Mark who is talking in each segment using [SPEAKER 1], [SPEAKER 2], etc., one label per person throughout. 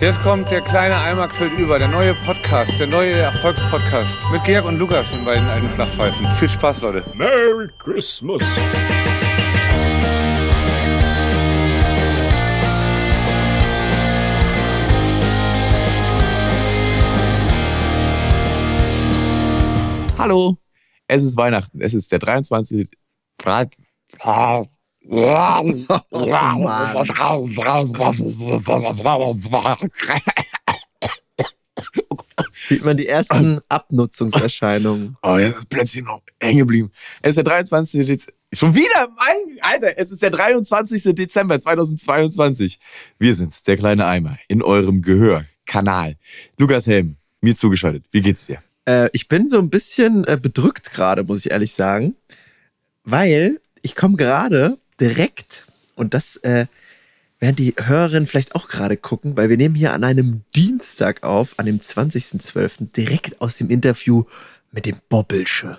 [SPEAKER 1] Jetzt kommt der kleine Eimer quillt über, der neue Podcast, der neue Erfolgspodcast mit Georg und Lukas, den beiden alten Flachpfeifen. Viel Spaß, Leute.
[SPEAKER 2] Merry Christmas.
[SPEAKER 3] Hallo, es ist Weihnachten. Es ist der 23.
[SPEAKER 4] Sieht man die ersten Abnutzungserscheinungen.
[SPEAKER 3] Oh, jetzt ist plötzlich noch hängen geblieben. Es ist der 23. Dezember. Schon wieder? Mein, Alter, es ist der 23. Dezember 2022. Wir sind's, der kleine Eimer, in eurem Gehörkanal. Lukas Helm, mir zugeschaltet. Wie geht's dir?
[SPEAKER 4] Äh, ich bin so ein bisschen äh, bedrückt gerade, muss ich ehrlich sagen, weil ich komme gerade direkt und das äh, werden die Hörerinnen vielleicht auch gerade gucken, weil wir nehmen hier an einem Dienstag auf, an dem 20.12. direkt aus dem Interview mit dem Bobbelsche.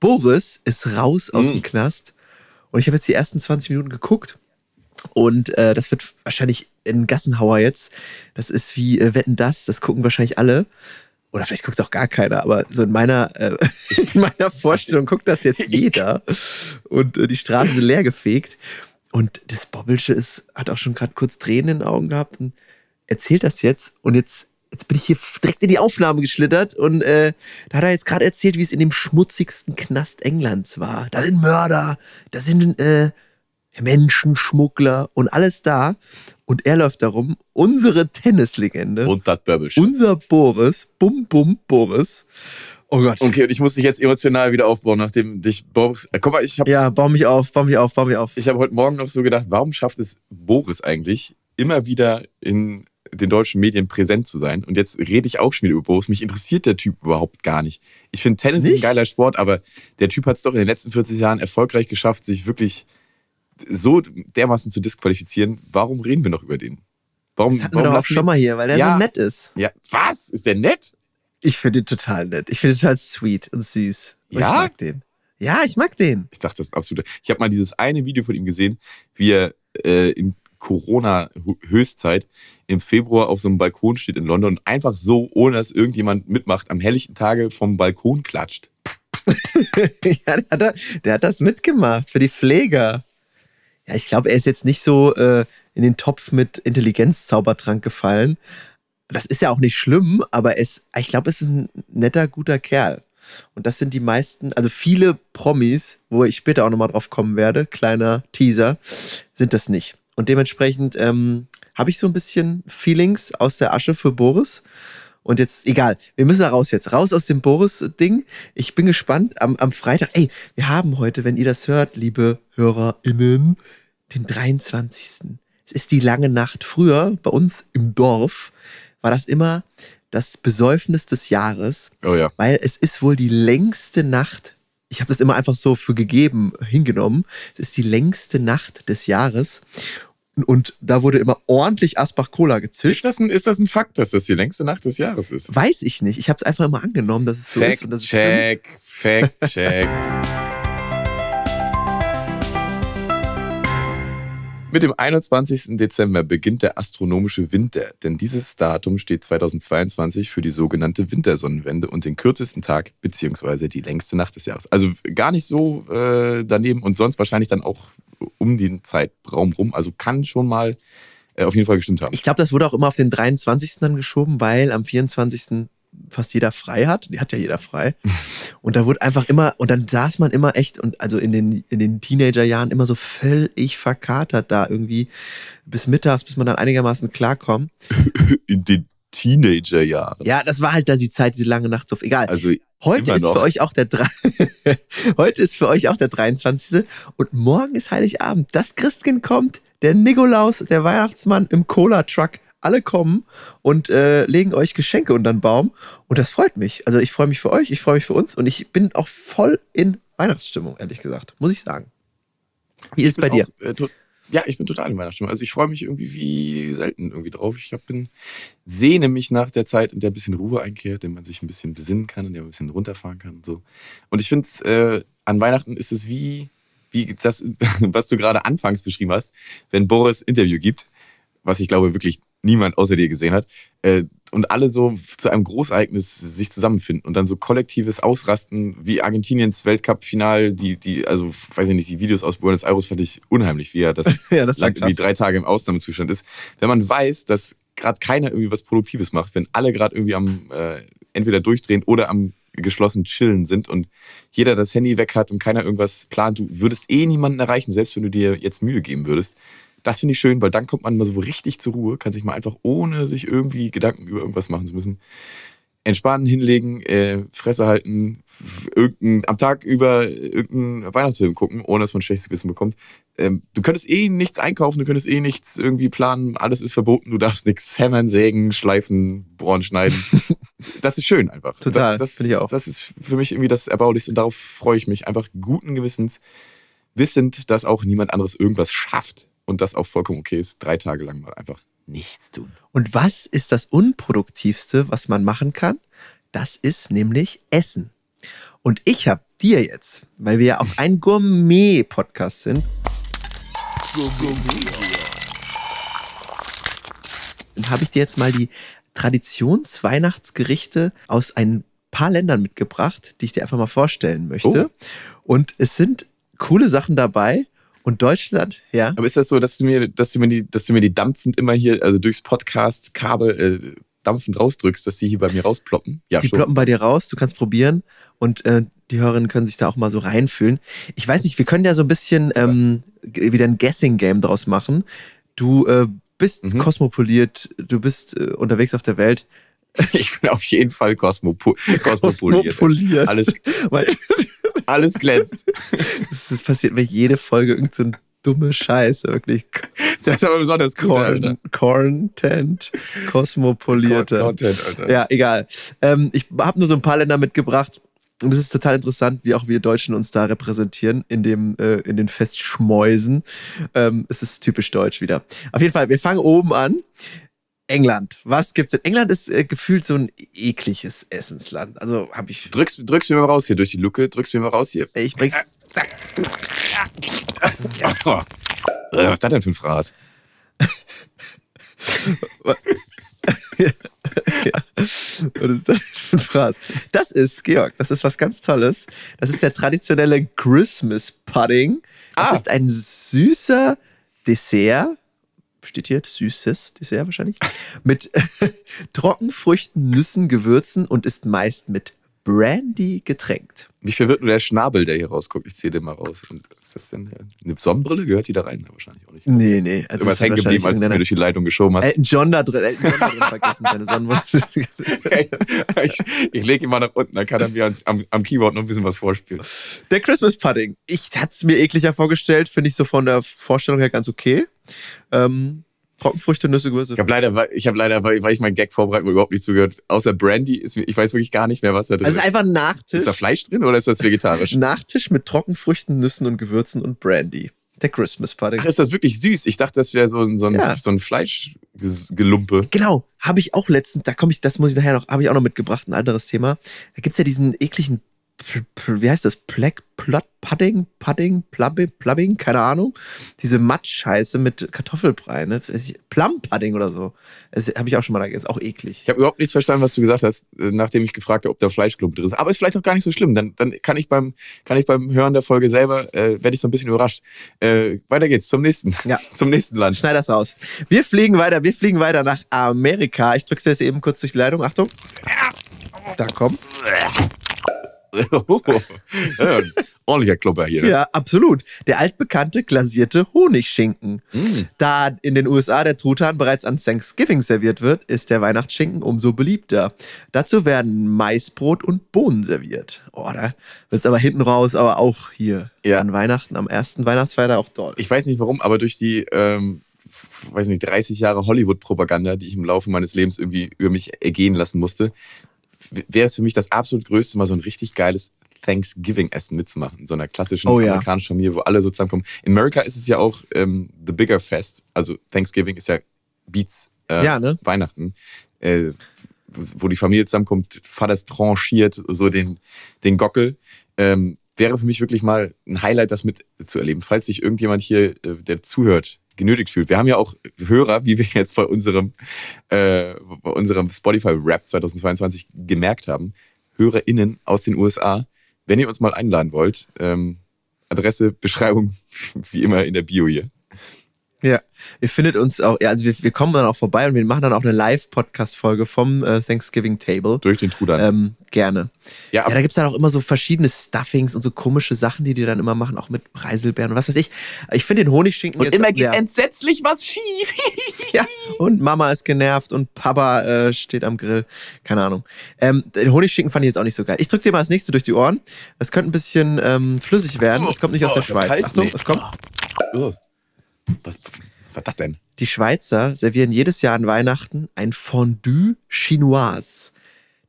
[SPEAKER 4] Boris ist raus aus dem Knast und ich habe jetzt die ersten 20 Minuten geguckt und äh, das wird wahrscheinlich ein Gassenhauer jetzt. Das ist wie äh, Wetten das, das gucken wahrscheinlich alle. Oder vielleicht guckt auch gar keiner, aber so in meiner, äh, in meiner Vorstellung guckt das jetzt jeder. Und äh, die Straßen sind leer gefegt. Und das Bobbelsche ist, hat auch schon gerade kurz Tränen in den Augen gehabt und erzählt das jetzt. Und jetzt, jetzt bin ich hier direkt in die Aufnahme geschlittert und äh, da hat er jetzt gerade erzählt, wie es in dem schmutzigsten Knast Englands war. Da sind Mörder, da sind äh, Menschenschmuggler und alles da. Und er läuft darum, unsere Tennislegende,
[SPEAKER 3] Und das Börbelsch.
[SPEAKER 4] unser Boris, Bum Bum Boris. Oh Gott.
[SPEAKER 3] Okay, und ich muss dich jetzt emotional wieder aufbauen, nachdem dich Boris. Äh, guck mal, ich habe
[SPEAKER 4] Ja, bau mich auf, bau mich auf, bau mich auf.
[SPEAKER 3] ich hab heute Morgen noch so gedacht, warum schafft es Boris eigentlich, immer wieder in den deutschen Medien präsent zu sein? Und jetzt rede ich auch schon wieder über Boris. Mich interessiert der Typ überhaupt gar nicht. Ich finde Tennis ist ein
[SPEAKER 4] Nicht?
[SPEAKER 3] geiler Sport, aber der Typ hat es doch in den letzten 40 Jahren erfolgreich geschafft, sich wirklich so dermaßen zu disqualifizieren. Warum reden wir noch über den? Warum,
[SPEAKER 4] Das hatten wir
[SPEAKER 3] warum
[SPEAKER 4] doch auch schon mal hier, weil er
[SPEAKER 3] Ja.
[SPEAKER 4] so nett ist.
[SPEAKER 3] Ja, was? Ist der nett?
[SPEAKER 4] Ich finde ihn total nett. Ich finde ihn total sweet und süß. Und
[SPEAKER 3] Ja?
[SPEAKER 4] Ich mag den. Ja, ich mag den.
[SPEAKER 3] Ich dachte, das ist absolut. Ich habe mal dieses eine Video von ihm gesehen, wie er äh, in Corona-Höchstzeit im Februar auf so einem Balkon steht in London und einfach so, ohne dass irgendjemand mitmacht, am helllichten Tage vom Balkon klatscht.
[SPEAKER 4] ja, der hat, der hat das mitgemacht für die Pfleger. Ja, ich glaube, er ist jetzt nicht so äh, in den Topf mit Intelligenzzaubertrank gefallen. Das ist ja auch nicht schlimm, aber es, ich glaube, es ist ein netter, guter Kerl. Und das sind die meisten, also viele Promis, wo ich später auch nochmal drauf kommen werde, kleiner Teaser, sind das nicht. Und dementsprechend ähm, habe ich so ein bisschen Feelings aus der Asche für Boris. Und jetzt, egal, wir müssen da raus jetzt. Raus aus dem Boris-Ding. Ich bin gespannt am, am Freitag. Ey, wir haben heute, wenn ihr das hört, liebe HörerInnen, den 23. Es ist die lange Nacht. Früher, bei uns im Dorf, war das immer das Besäufnis des Jahres,
[SPEAKER 3] Oh ja.
[SPEAKER 4] weil es ist wohl die längste Nacht. Ich habe das immer einfach so für gegeben hingenommen. Es ist die längste Nacht des Jahres. Und, da wurde immer ordentlich Asbach-Cola gezischt.
[SPEAKER 3] Ist das, ein, ist das ein Fakt, dass das die längste Nacht des Jahres ist?
[SPEAKER 4] Weiß ich nicht. Ich habe es einfach immer angenommen, dass es so ist und dass es stimmt.
[SPEAKER 3] Fact-check, Fact-check. Mit dem 21. Dezember beginnt der astronomische Winter, denn dieses Datum steht 2022 für die sogenannte Wintersonnenwende und den kürzesten Tag beziehungsweise die längste Nacht des Jahres. Also gar nicht so äh, daneben und sonst wahrscheinlich dann auch um den Zeitraum rum. Also kann schon mal äh, auf jeden Fall gestimmt haben.
[SPEAKER 4] Ich glaube, das wurde auch immer auf den 23. dann geschoben, weil am 24. fast jeder frei hat. Die hat ja jeder frei. Und da wurde einfach immer, und dann saß man immer echt, und also in den, in den Teenagerjahren immer so völlig verkatert da irgendwie bis mittags, bis man dann einigermaßen klarkommt.
[SPEAKER 3] In den Teenagerjahren.
[SPEAKER 4] Ja, das war halt da die Zeit, diese lange Nacht so. Egal.
[SPEAKER 3] Also
[SPEAKER 4] Heute ist
[SPEAKER 3] noch.
[SPEAKER 4] für euch auch der drei Heute ist für euch auch der 23. Und morgen ist Heiligabend. Das Christkind kommt, der Nikolaus, der Weihnachtsmann im Cola-Truck. Alle kommen und äh, legen euch Geschenke unter den Baum. Und das freut mich. Also ich freue mich für euch, ich freue mich für uns und ich bin auch voll in Weihnachtsstimmung, ehrlich gesagt. Muss ich sagen. Wie ist es bei dir?
[SPEAKER 3] Auch, äh, ja, ich bin total in Weihnachtsstimmung. Also ich freue mich irgendwie wie selten irgendwie drauf. Ich hab, bin, sehne mich nach der Zeit, in der ein bisschen Ruhe einkehrt, in der man sich ein bisschen besinnen kann, in der man ein bisschen runterfahren kann und so. Und ich finde, äh, an Weihnachten ist es wie, wie das, was du gerade anfangs beschrieben hast, wenn Boris Interview gibt was ich glaube wirklich niemand außer dir gesehen hat. Äh, und alle so zu einem Großereignis sich zusammenfinden und dann so kollektives Ausrasten wie Argentiniens Weltcup-Final, die, die, also weiß ich nicht, die Videos aus Buenos Aires fand ich unheimlich, wie er das,
[SPEAKER 4] Ja, das
[SPEAKER 3] lang, irgendwie drei Tage im Ausnahmezustand ist. Wenn man weiß, dass gerade keiner irgendwie was Produktives macht, wenn alle gerade irgendwie am äh, entweder durchdrehen oder am geschlossen chillen sind und jeder das Handy weg hat und keiner irgendwas plant, du würdest eh niemanden erreichen, selbst wenn du dir jetzt Mühe geben würdest. Das finde ich schön, weil dann kommt man mal so richtig zur Ruhe, kann sich mal einfach ohne sich irgendwie Gedanken über irgendwas machen zu müssen, entspannen, hinlegen, äh, Fresse halten, irgendein, am Tag über irgendeinen Weihnachtsfilm gucken, ohne dass man schlechtes Gewissen bekommt. Ähm, du könntest eh nichts einkaufen, du könntest eh nichts irgendwie planen, alles ist verboten, du darfst nichts hämmern, sägen, schleifen, bohren, schneiden. das ist schön einfach.
[SPEAKER 4] Total,
[SPEAKER 3] das, das,
[SPEAKER 4] finde ich auch.
[SPEAKER 3] Das ist für mich irgendwie das Erbaulichste und darauf freue ich mich. Einfach guten Gewissens, wissend, dass auch niemand anderes irgendwas schafft und das auch vollkommen okay ist, drei Tage lang mal einfach nichts tun.
[SPEAKER 4] Und was ist das Unproduktivste, was man machen kann? Das ist nämlich Essen. Und ich habe dir jetzt, weil wir ja auch ein Gourmet-Podcast sind, dann habe ich dir jetzt mal die Traditionsweihnachtsgerichte aus ein paar Ländern mitgebracht, die ich dir einfach mal vorstellen möchte. Und es sind coole Sachen dabei. Und Deutschland, ja.
[SPEAKER 3] Aber ist das so, dass du mir, dass du mir die, dass du mir die dampfend immer hier, also durchs Podcast-Kabel äh, dampfend rausdrückst, dass die hier bei mir rausploppen? Ja,
[SPEAKER 4] die
[SPEAKER 3] schon.
[SPEAKER 4] ploppen bei dir raus, du kannst probieren und äh, die Hörerinnen können sich da auch mal so reinfühlen. Ich weiß nicht, wir können ja so ein bisschen ähm, wieder ein Guessing-Game draus machen. Du äh, bist
[SPEAKER 3] Mhm.
[SPEAKER 4] kosmopoliert, du bist äh, unterwegs auf der Welt.
[SPEAKER 3] Ich bin auf jeden Fall Kosmopo kosmopoliert.
[SPEAKER 4] Kosmopoliert.
[SPEAKER 3] Alles,
[SPEAKER 4] Weil
[SPEAKER 3] alles glänzt.
[SPEAKER 4] das, passiert mir jede Folge irgend so ein dumme Scheiße, wirklich.
[SPEAKER 3] Das ist aber besonders gut, Alter.
[SPEAKER 4] Corn Content, Kosmopolierte.
[SPEAKER 3] Content, Alter.
[SPEAKER 4] Ja, egal. Ähm, ich habe nur so ein paar Länder mitgebracht. Und es ist total interessant, wie auch wir Deutschen uns da repräsentieren in, dem, äh, in den Festschmäusen. Ähm, es ist typisch deutsch wieder. Auf jeden Fall, wir fangen oben an. England. Was gibt's in England? Ist äh, gefühlt so ein ekliges Essensland. Also habe ich.
[SPEAKER 3] Drückst, drückst mir mal raus hier durch die Luke, drückst mir mal raus hier.
[SPEAKER 4] Ich bring's.
[SPEAKER 3] Was ist das denn für ein Fraß?
[SPEAKER 4] Was ist das für ein Fraß? Das ist, Georg, das ist was ganz Tolles. Das ist der traditionelle Christmas Pudding. Das
[SPEAKER 3] Ah.
[SPEAKER 4] ist ein süßer Dessert. Steht hier süßes Dessert wahrscheinlich. Mit Trockenfrüchten, Nüssen, Gewürzen und ist meist mit Brandy getränkt.
[SPEAKER 3] Mich verwirrt nur der Schnabel, der hier rausguckt. Ich ziehe den mal raus. Und was ist das denn? Eine Sonnenbrille? Gehört die da rein? Wahrscheinlich auch nicht.
[SPEAKER 4] Nee, nee. Also
[SPEAKER 3] Irgendwas hängen geblieben, als du mir durch die Leitung geschoben hast.
[SPEAKER 4] Elton John da drin, Elton John da drin vergessen, deine Sonnenbrille.
[SPEAKER 3] ich ich lege ihn mal nach unten, dann kann er mir ans, am, am Keyboard noch ein bisschen was vorspielen.
[SPEAKER 4] Der Christmas Pudding. Ich hatte es mir ekliger vorgestellt, finde ich so von der Vorstellung her ganz okay. Ähm, Trockenfrüchte, Nüsse, Gewürze.
[SPEAKER 3] Ich habe leider, ich habe leider, weil, ich meinen Gag vorbereiten überhaupt nicht zugehört. Außer Brandy ist ich weiß wirklich gar nicht mehr, was da drin
[SPEAKER 4] Also es
[SPEAKER 3] ist.
[SPEAKER 4] ist einfach ein
[SPEAKER 3] Ist
[SPEAKER 4] Nachtisch.
[SPEAKER 3] da Fleisch drin oder ist das vegetarisch?
[SPEAKER 4] Nachtisch mit Trockenfrüchten, Nüssen und Gewürzen und Brandy. Der Christmas Pudding.
[SPEAKER 3] Ach, ist das wirklich süß? Ich dachte, das wäre so ein, so ein,
[SPEAKER 4] Ja.
[SPEAKER 3] so ein Fleischgelumpe.
[SPEAKER 4] Genau, habe ich auch letztens, da komme ich, das muss ich nachher noch, habe ich auch noch mitgebracht, ein anderes Thema. Da gibt's ja diesen ekligen, wie heißt das, Plek, Plot, Pudding, Pudding, Plubbing, Plubbing, keine Ahnung. Diese Matschscheiße mit Kartoffelbrei, ne? Plum Pudding oder so. Das habe ich auch schon mal da gegessen, ist auch eklig.
[SPEAKER 3] Ich habe überhaupt nichts verstanden, was du gesagt hast, äh, nachdem ich gefragt habe, ob da Fleischklumpen drin ist. Aber ist vielleicht auch gar nicht so schlimm. Dann, dann kann ich beim, kann ich beim Hören der Folge selber, äh, werde ich so ein bisschen überrascht. Äh, weiter geht's zum nächsten,
[SPEAKER 4] Ja.
[SPEAKER 3] zum nächsten Land.
[SPEAKER 4] Schneid das raus. Wir fliegen weiter, wir fliegen weiter nach Amerika. Ich drücke dir das eben kurz durch die Leitung. Achtung. Da kommt's.
[SPEAKER 3] Ja, ordentlicher Klopper hier. ne?
[SPEAKER 4] Ja, absolut. Der altbekannte glasierte Honigschinken.
[SPEAKER 3] Mm.
[SPEAKER 4] Da in den USA der Truthahn bereits an Thanksgiving serviert wird, ist der Weihnachtsschinken umso beliebter. Dazu werden Maisbrot und Bohnen serviert. Oh, da wird's aber hinten raus, aber auch hier
[SPEAKER 3] Ja.
[SPEAKER 4] an Weihnachten, am ersten Weihnachtsfeiertag auch dort.
[SPEAKER 3] Ich weiß nicht warum, aber durch die, ähm, weiß nicht, 30 Jahre Hollywood-Propaganda, die ich im Laufe meines Lebens irgendwie über mich ergehen lassen musste, wäre es für mich das absolut Größte, mal so ein richtig geiles Thanksgiving-Essen mitzumachen. In so einer klassischen
[SPEAKER 4] Oh ja.
[SPEAKER 3] amerikanischen Familie, wo alle so zusammenkommen. In Amerika ist es ja auch ähm, The Bigger Fest. Also Thanksgiving ist ja Beats äh,
[SPEAKER 4] Ja, ne?
[SPEAKER 3] Weihnachten. Äh, wo die Familie zusammenkommt, Vaters tranchiert so den, den Gockel. Ähm, wäre für mich wirklich mal ein Highlight, das mit zu erleben. Falls sich irgendjemand hier, äh, der zuhört, genötigt fühlt. Wir haben ja auch Hörer, wie wir jetzt bei unserem, äh, bei unserem Spotify-Rap 2022 gemerkt haben, HörerInnen aus den USA. Wenn ihr uns mal einladen wollt, ähm, Adresse, Beschreibung, wie immer in der Bio hier.
[SPEAKER 4] Ja, ihr findet uns auch, ja, also wir, wir kommen dann auch vorbei und wir machen dann auch eine Live-Podcast-Folge vom äh, Thanksgiving Table.
[SPEAKER 3] Durch den Trudern.
[SPEAKER 4] Ähm, gerne.
[SPEAKER 3] ja,
[SPEAKER 4] Ja, da gibt's dann auch immer so verschiedene Stuffings und so komische Sachen, die die dann immer machen, auch mit Preiselbeeren und was weiß ich. Ich finde den Honigschinken
[SPEAKER 3] und
[SPEAKER 4] jetzt,
[SPEAKER 3] immer geht
[SPEAKER 4] ja,
[SPEAKER 3] entsetzlich was schief.
[SPEAKER 4] ja, und Mama ist genervt und Papa äh, steht am Grill. Keine Ahnung. Ähm, den Honigschinken fand ich jetzt auch nicht so geil. Ich drück dir mal das nächste durch die Ohren. Es könnte ein bisschen ähm, flüssig werden. Es kommt nicht aus
[SPEAKER 3] Oh,
[SPEAKER 4] der
[SPEAKER 3] das
[SPEAKER 4] Schweiz. Achtung, es kommt.
[SPEAKER 3] Oh. Was, was war das denn?
[SPEAKER 4] Die Schweizer servieren jedes Jahr an Weihnachten ein Fondue Chinoise.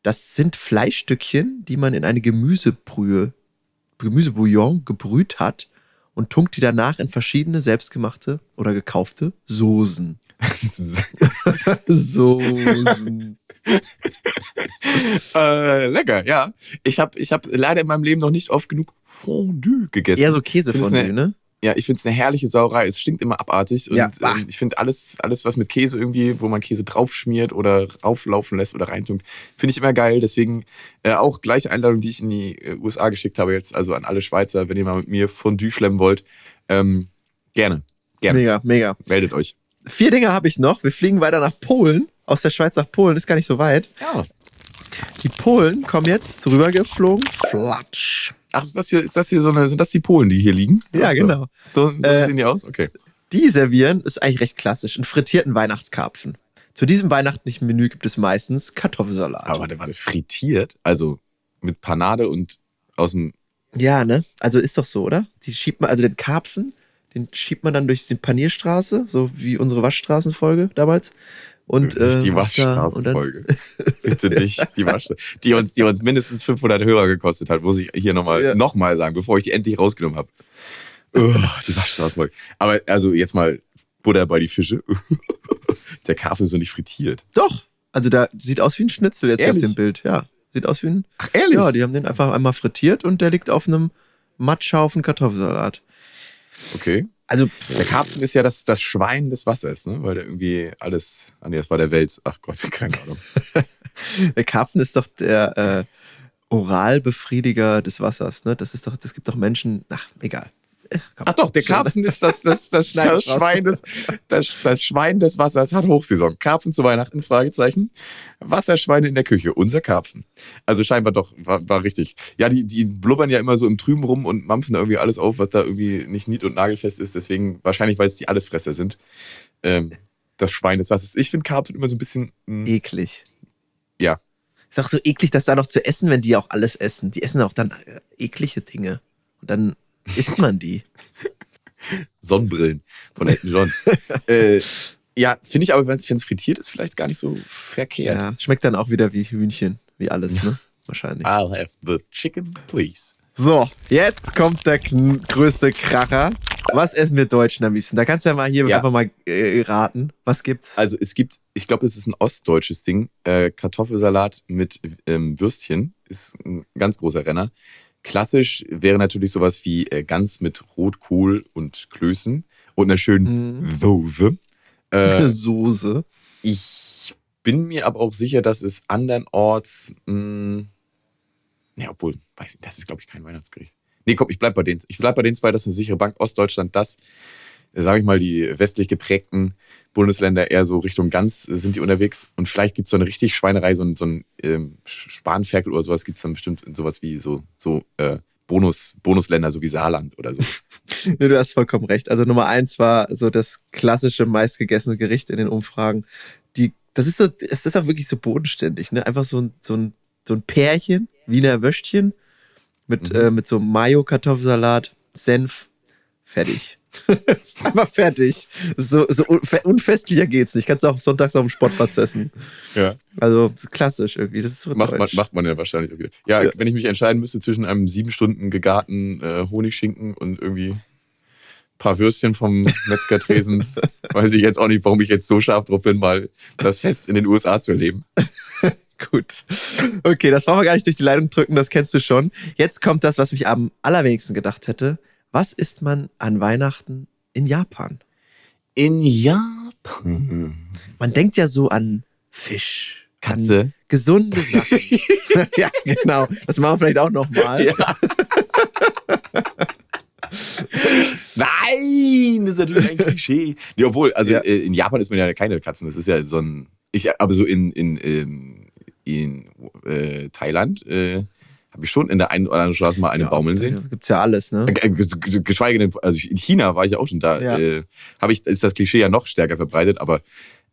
[SPEAKER 4] Das sind Fleischstückchen, die man in eine Gemüsebrühe, Gemüsebouillon gebrüht hat und tunkt die danach in verschiedene selbstgemachte oder gekaufte Soßen. Soßen.
[SPEAKER 3] äh, lecker, ja. Ich habe ich hab leider in meinem Leben noch nicht oft genug Fondue gegessen.
[SPEAKER 4] Eher so Käsefondue,
[SPEAKER 3] du
[SPEAKER 4] ne?
[SPEAKER 3] Ja, ich finde es eine herrliche Sauerei. Es stinkt immer abartig. Und
[SPEAKER 4] Ja,
[SPEAKER 3] ähm, ich finde alles, alles, was mit Käse irgendwie, wo man Käse draufschmiert oder rauflaufen lässt oder reintunkt, finde ich immer geil. Deswegen äh, auch gleiche Einladung, die ich in die äh, USA geschickt habe jetzt, also an alle Schweizer, wenn ihr mal mit mir Fondue schlemmen wollt. Ähm, gerne, gerne.
[SPEAKER 4] Mega, mega.
[SPEAKER 3] Meldet euch.
[SPEAKER 4] Vier Dinge habe ich noch. Wir fliegen weiter nach Polen. Aus der Schweiz nach Polen ist gar nicht so weit.
[SPEAKER 3] Ja.
[SPEAKER 4] Die Polen kommen jetzt rübergeflogen. Flatsch.
[SPEAKER 3] Ach, ist das hier, ist das hier so eine, sind das die Polen, die hier liegen?
[SPEAKER 4] Ja,
[SPEAKER 3] so.
[SPEAKER 4] genau.
[SPEAKER 3] So, so
[SPEAKER 4] Äh,
[SPEAKER 3] sehen die aus? Okay.
[SPEAKER 4] Die servieren, ist eigentlich recht klassisch, einen frittierten Weihnachtskarpfen. Zu diesem weihnachtlichen Menü gibt es meistens Kartoffelsalat.
[SPEAKER 3] Aber warte, warte, frittiert? Also mit Panade und aus dem.
[SPEAKER 4] ja, ne? Also ist doch so, oder? Die schiebt man, also den Karpfen, den schiebt man dann durch die Panierstraße, so wie unsere Waschstraßenfolge damals. Und, äh,
[SPEAKER 3] Nicht die
[SPEAKER 4] dann-
[SPEAKER 3] Waschstraßenfolge. Bitte nicht die Waschstraße. Die uns, die uns mindestens 500 Hörer gekostet hat, muss ich hier nochmal
[SPEAKER 4] Ja.
[SPEAKER 3] noch mal sagen, bevor ich die endlich rausgenommen habe. Oh, die Waschstraßenfolge. Aber also jetzt mal Butter bei die Fische. Der Karpfen ist so nicht frittiert.
[SPEAKER 4] Doch, also da sieht aus wie ein Schnitzel jetzt auf dem Bild. Ja, sieht aus wie ein.
[SPEAKER 3] Ach, ehrlich?
[SPEAKER 4] Ja, die haben den einfach einmal frittiert und der liegt auf einem Matschhaufen Kartoffelsalat.
[SPEAKER 3] okay.
[SPEAKER 4] Also,
[SPEAKER 3] Der Karpfen ist ja das, das Schwein des Wassers, ne? Weil der irgendwie alles. Ah, nee, das war der Wels. Ach Gott, keine Ahnung.
[SPEAKER 4] der Karpfen ist doch der äh, Oralbefriediger des Wassers, ne? Das ist doch, das gibt doch Menschen. Ach, egal.
[SPEAKER 3] Ach doch, der Karpfen ist das, das, das,
[SPEAKER 4] Schneid
[SPEAKER 3] das. Schwein des, das, das Schwein des Wassers hat Hochsaison. Karpfen zu Weihnachten, Fragezeichen. Wasserschweine in der Küche, unser Karpfen. Also scheinbar doch, war, war richtig. Ja, die, die blubbern ja immer so im Trüben rum und mampfen da irgendwie alles auf, was da irgendwie nicht nied- und nagelfest ist. Deswegen, wahrscheinlich, weil es die Allesfresser sind. Ähm, das Schwein des Wassers. Ich finde Karpfen immer so ein bisschen, mh,
[SPEAKER 4] Eklig.
[SPEAKER 3] ja.
[SPEAKER 4] Ist auch so eklig, das da noch zu essen, wenn die auch alles essen. Die essen auch dann äh, eklige Dinge. Und dann isst man die.
[SPEAKER 3] Sonnenbrillen von Elton John. äh, ja, finde ich aber, wenn es frittiert ist, vielleicht gar nicht so verkehrt.
[SPEAKER 4] Ja, schmeckt dann auch wieder wie Hühnchen, wie alles, ne? Wahrscheinlich.
[SPEAKER 3] I'll have the chicken, please.
[SPEAKER 4] So, jetzt kommt der größte Kracher. Was essen wir Deutschen am liebsten? Da kannst du ja mal hier
[SPEAKER 3] Ja.
[SPEAKER 4] einfach mal äh, raten. Was gibt's?
[SPEAKER 3] Also es gibt, ich glaube, es ist ein ostdeutsches Ding. Äh, Kartoffelsalat mit ähm, Würstchen ist ein ganz großer Renner. Klassisch wäre natürlich sowas wie äh, Gans mit Rotkohl und Klößen und einer schönen Soße. Äh,
[SPEAKER 4] Soße.
[SPEAKER 3] ich bin mir aber auch sicher, dass es andernorts, mh, ja, obwohl, weiß nicht, das ist, glaube ich, kein Weihnachtsgericht. Nee, komm, ich bleib bei denen. Ich bleib bei den zwei, das ist eine sichere Bank. Ostdeutschland, das, sage ich mal, die westlich geprägten Bundesländer eher so Richtung Gans äh, sind die unterwegs. Und vielleicht gibt es so eine richtig Schweinerei, so ein, so ein ähm, Spanferkel oder sowas gibt es dann bestimmt sowas wie so, so äh, Bonus, Bonusländer, so wie Saarland oder so.
[SPEAKER 4] Nee, du hast vollkommen recht. Also Nummer eins war so das klassische meistgegessene Gericht in den Umfragen. Die, das ist so, es ist auch wirklich so bodenständig, ne? Einfach so ein, so ein, so ein Pärchen, Wiener Würstchen mit,
[SPEAKER 3] Mhm.
[SPEAKER 4] äh, mit so Mayo-Kartoffelsalat, Senf, fertig. Einfach fertig. So, so unfe- unfestlicher geht's nicht. Kannst du auch sonntags auf dem Sportplatz essen.
[SPEAKER 3] Ja.
[SPEAKER 4] Also klassisch irgendwie. Das ist so
[SPEAKER 3] Macht man, macht man ja wahrscheinlich wieder. Ja,
[SPEAKER 4] Ja.
[SPEAKER 3] wenn ich mich entscheiden müsste zwischen einem sieben Stunden gegarten äh, Honigschinken und irgendwie ein paar Würstchen vom Metzgertresen, weiß ich jetzt auch nicht, warum ich jetzt so scharf drauf bin, mal das Fest in den USA zu erleben.
[SPEAKER 4] Gut. Okay, das brauchen wir gar nicht durch die Leitung drücken, das kennst du schon. Jetzt kommt das, was ich am allerwenigsten gedacht hätte. Was isst man an Weihnachten in Japan?
[SPEAKER 3] In Japan.
[SPEAKER 4] Man denkt ja so an Fisch. An
[SPEAKER 3] Katze.
[SPEAKER 4] gesunde Sachen. ja, genau. Das machen wir vielleicht auch nochmal.
[SPEAKER 3] Ja. Nein, das ist natürlich ein Klischee. Nee, obwohl, also
[SPEAKER 4] Ja.
[SPEAKER 3] äh, in Japan ist man ja keine Katzen. Das ist ja so ein. Ich, aber so in, in, in, in äh, Thailand äh, habe ich schon in der einen oder anderen Straße mal eine baumeln sehen.
[SPEAKER 4] Gibt's ja alles, ne?
[SPEAKER 3] Äh, ges- Geschweige denn, also in China war ich ja auch schon da.
[SPEAKER 4] Ja.
[SPEAKER 3] Äh, habe ich, ist das Klischee ja noch stärker verbreitet, aber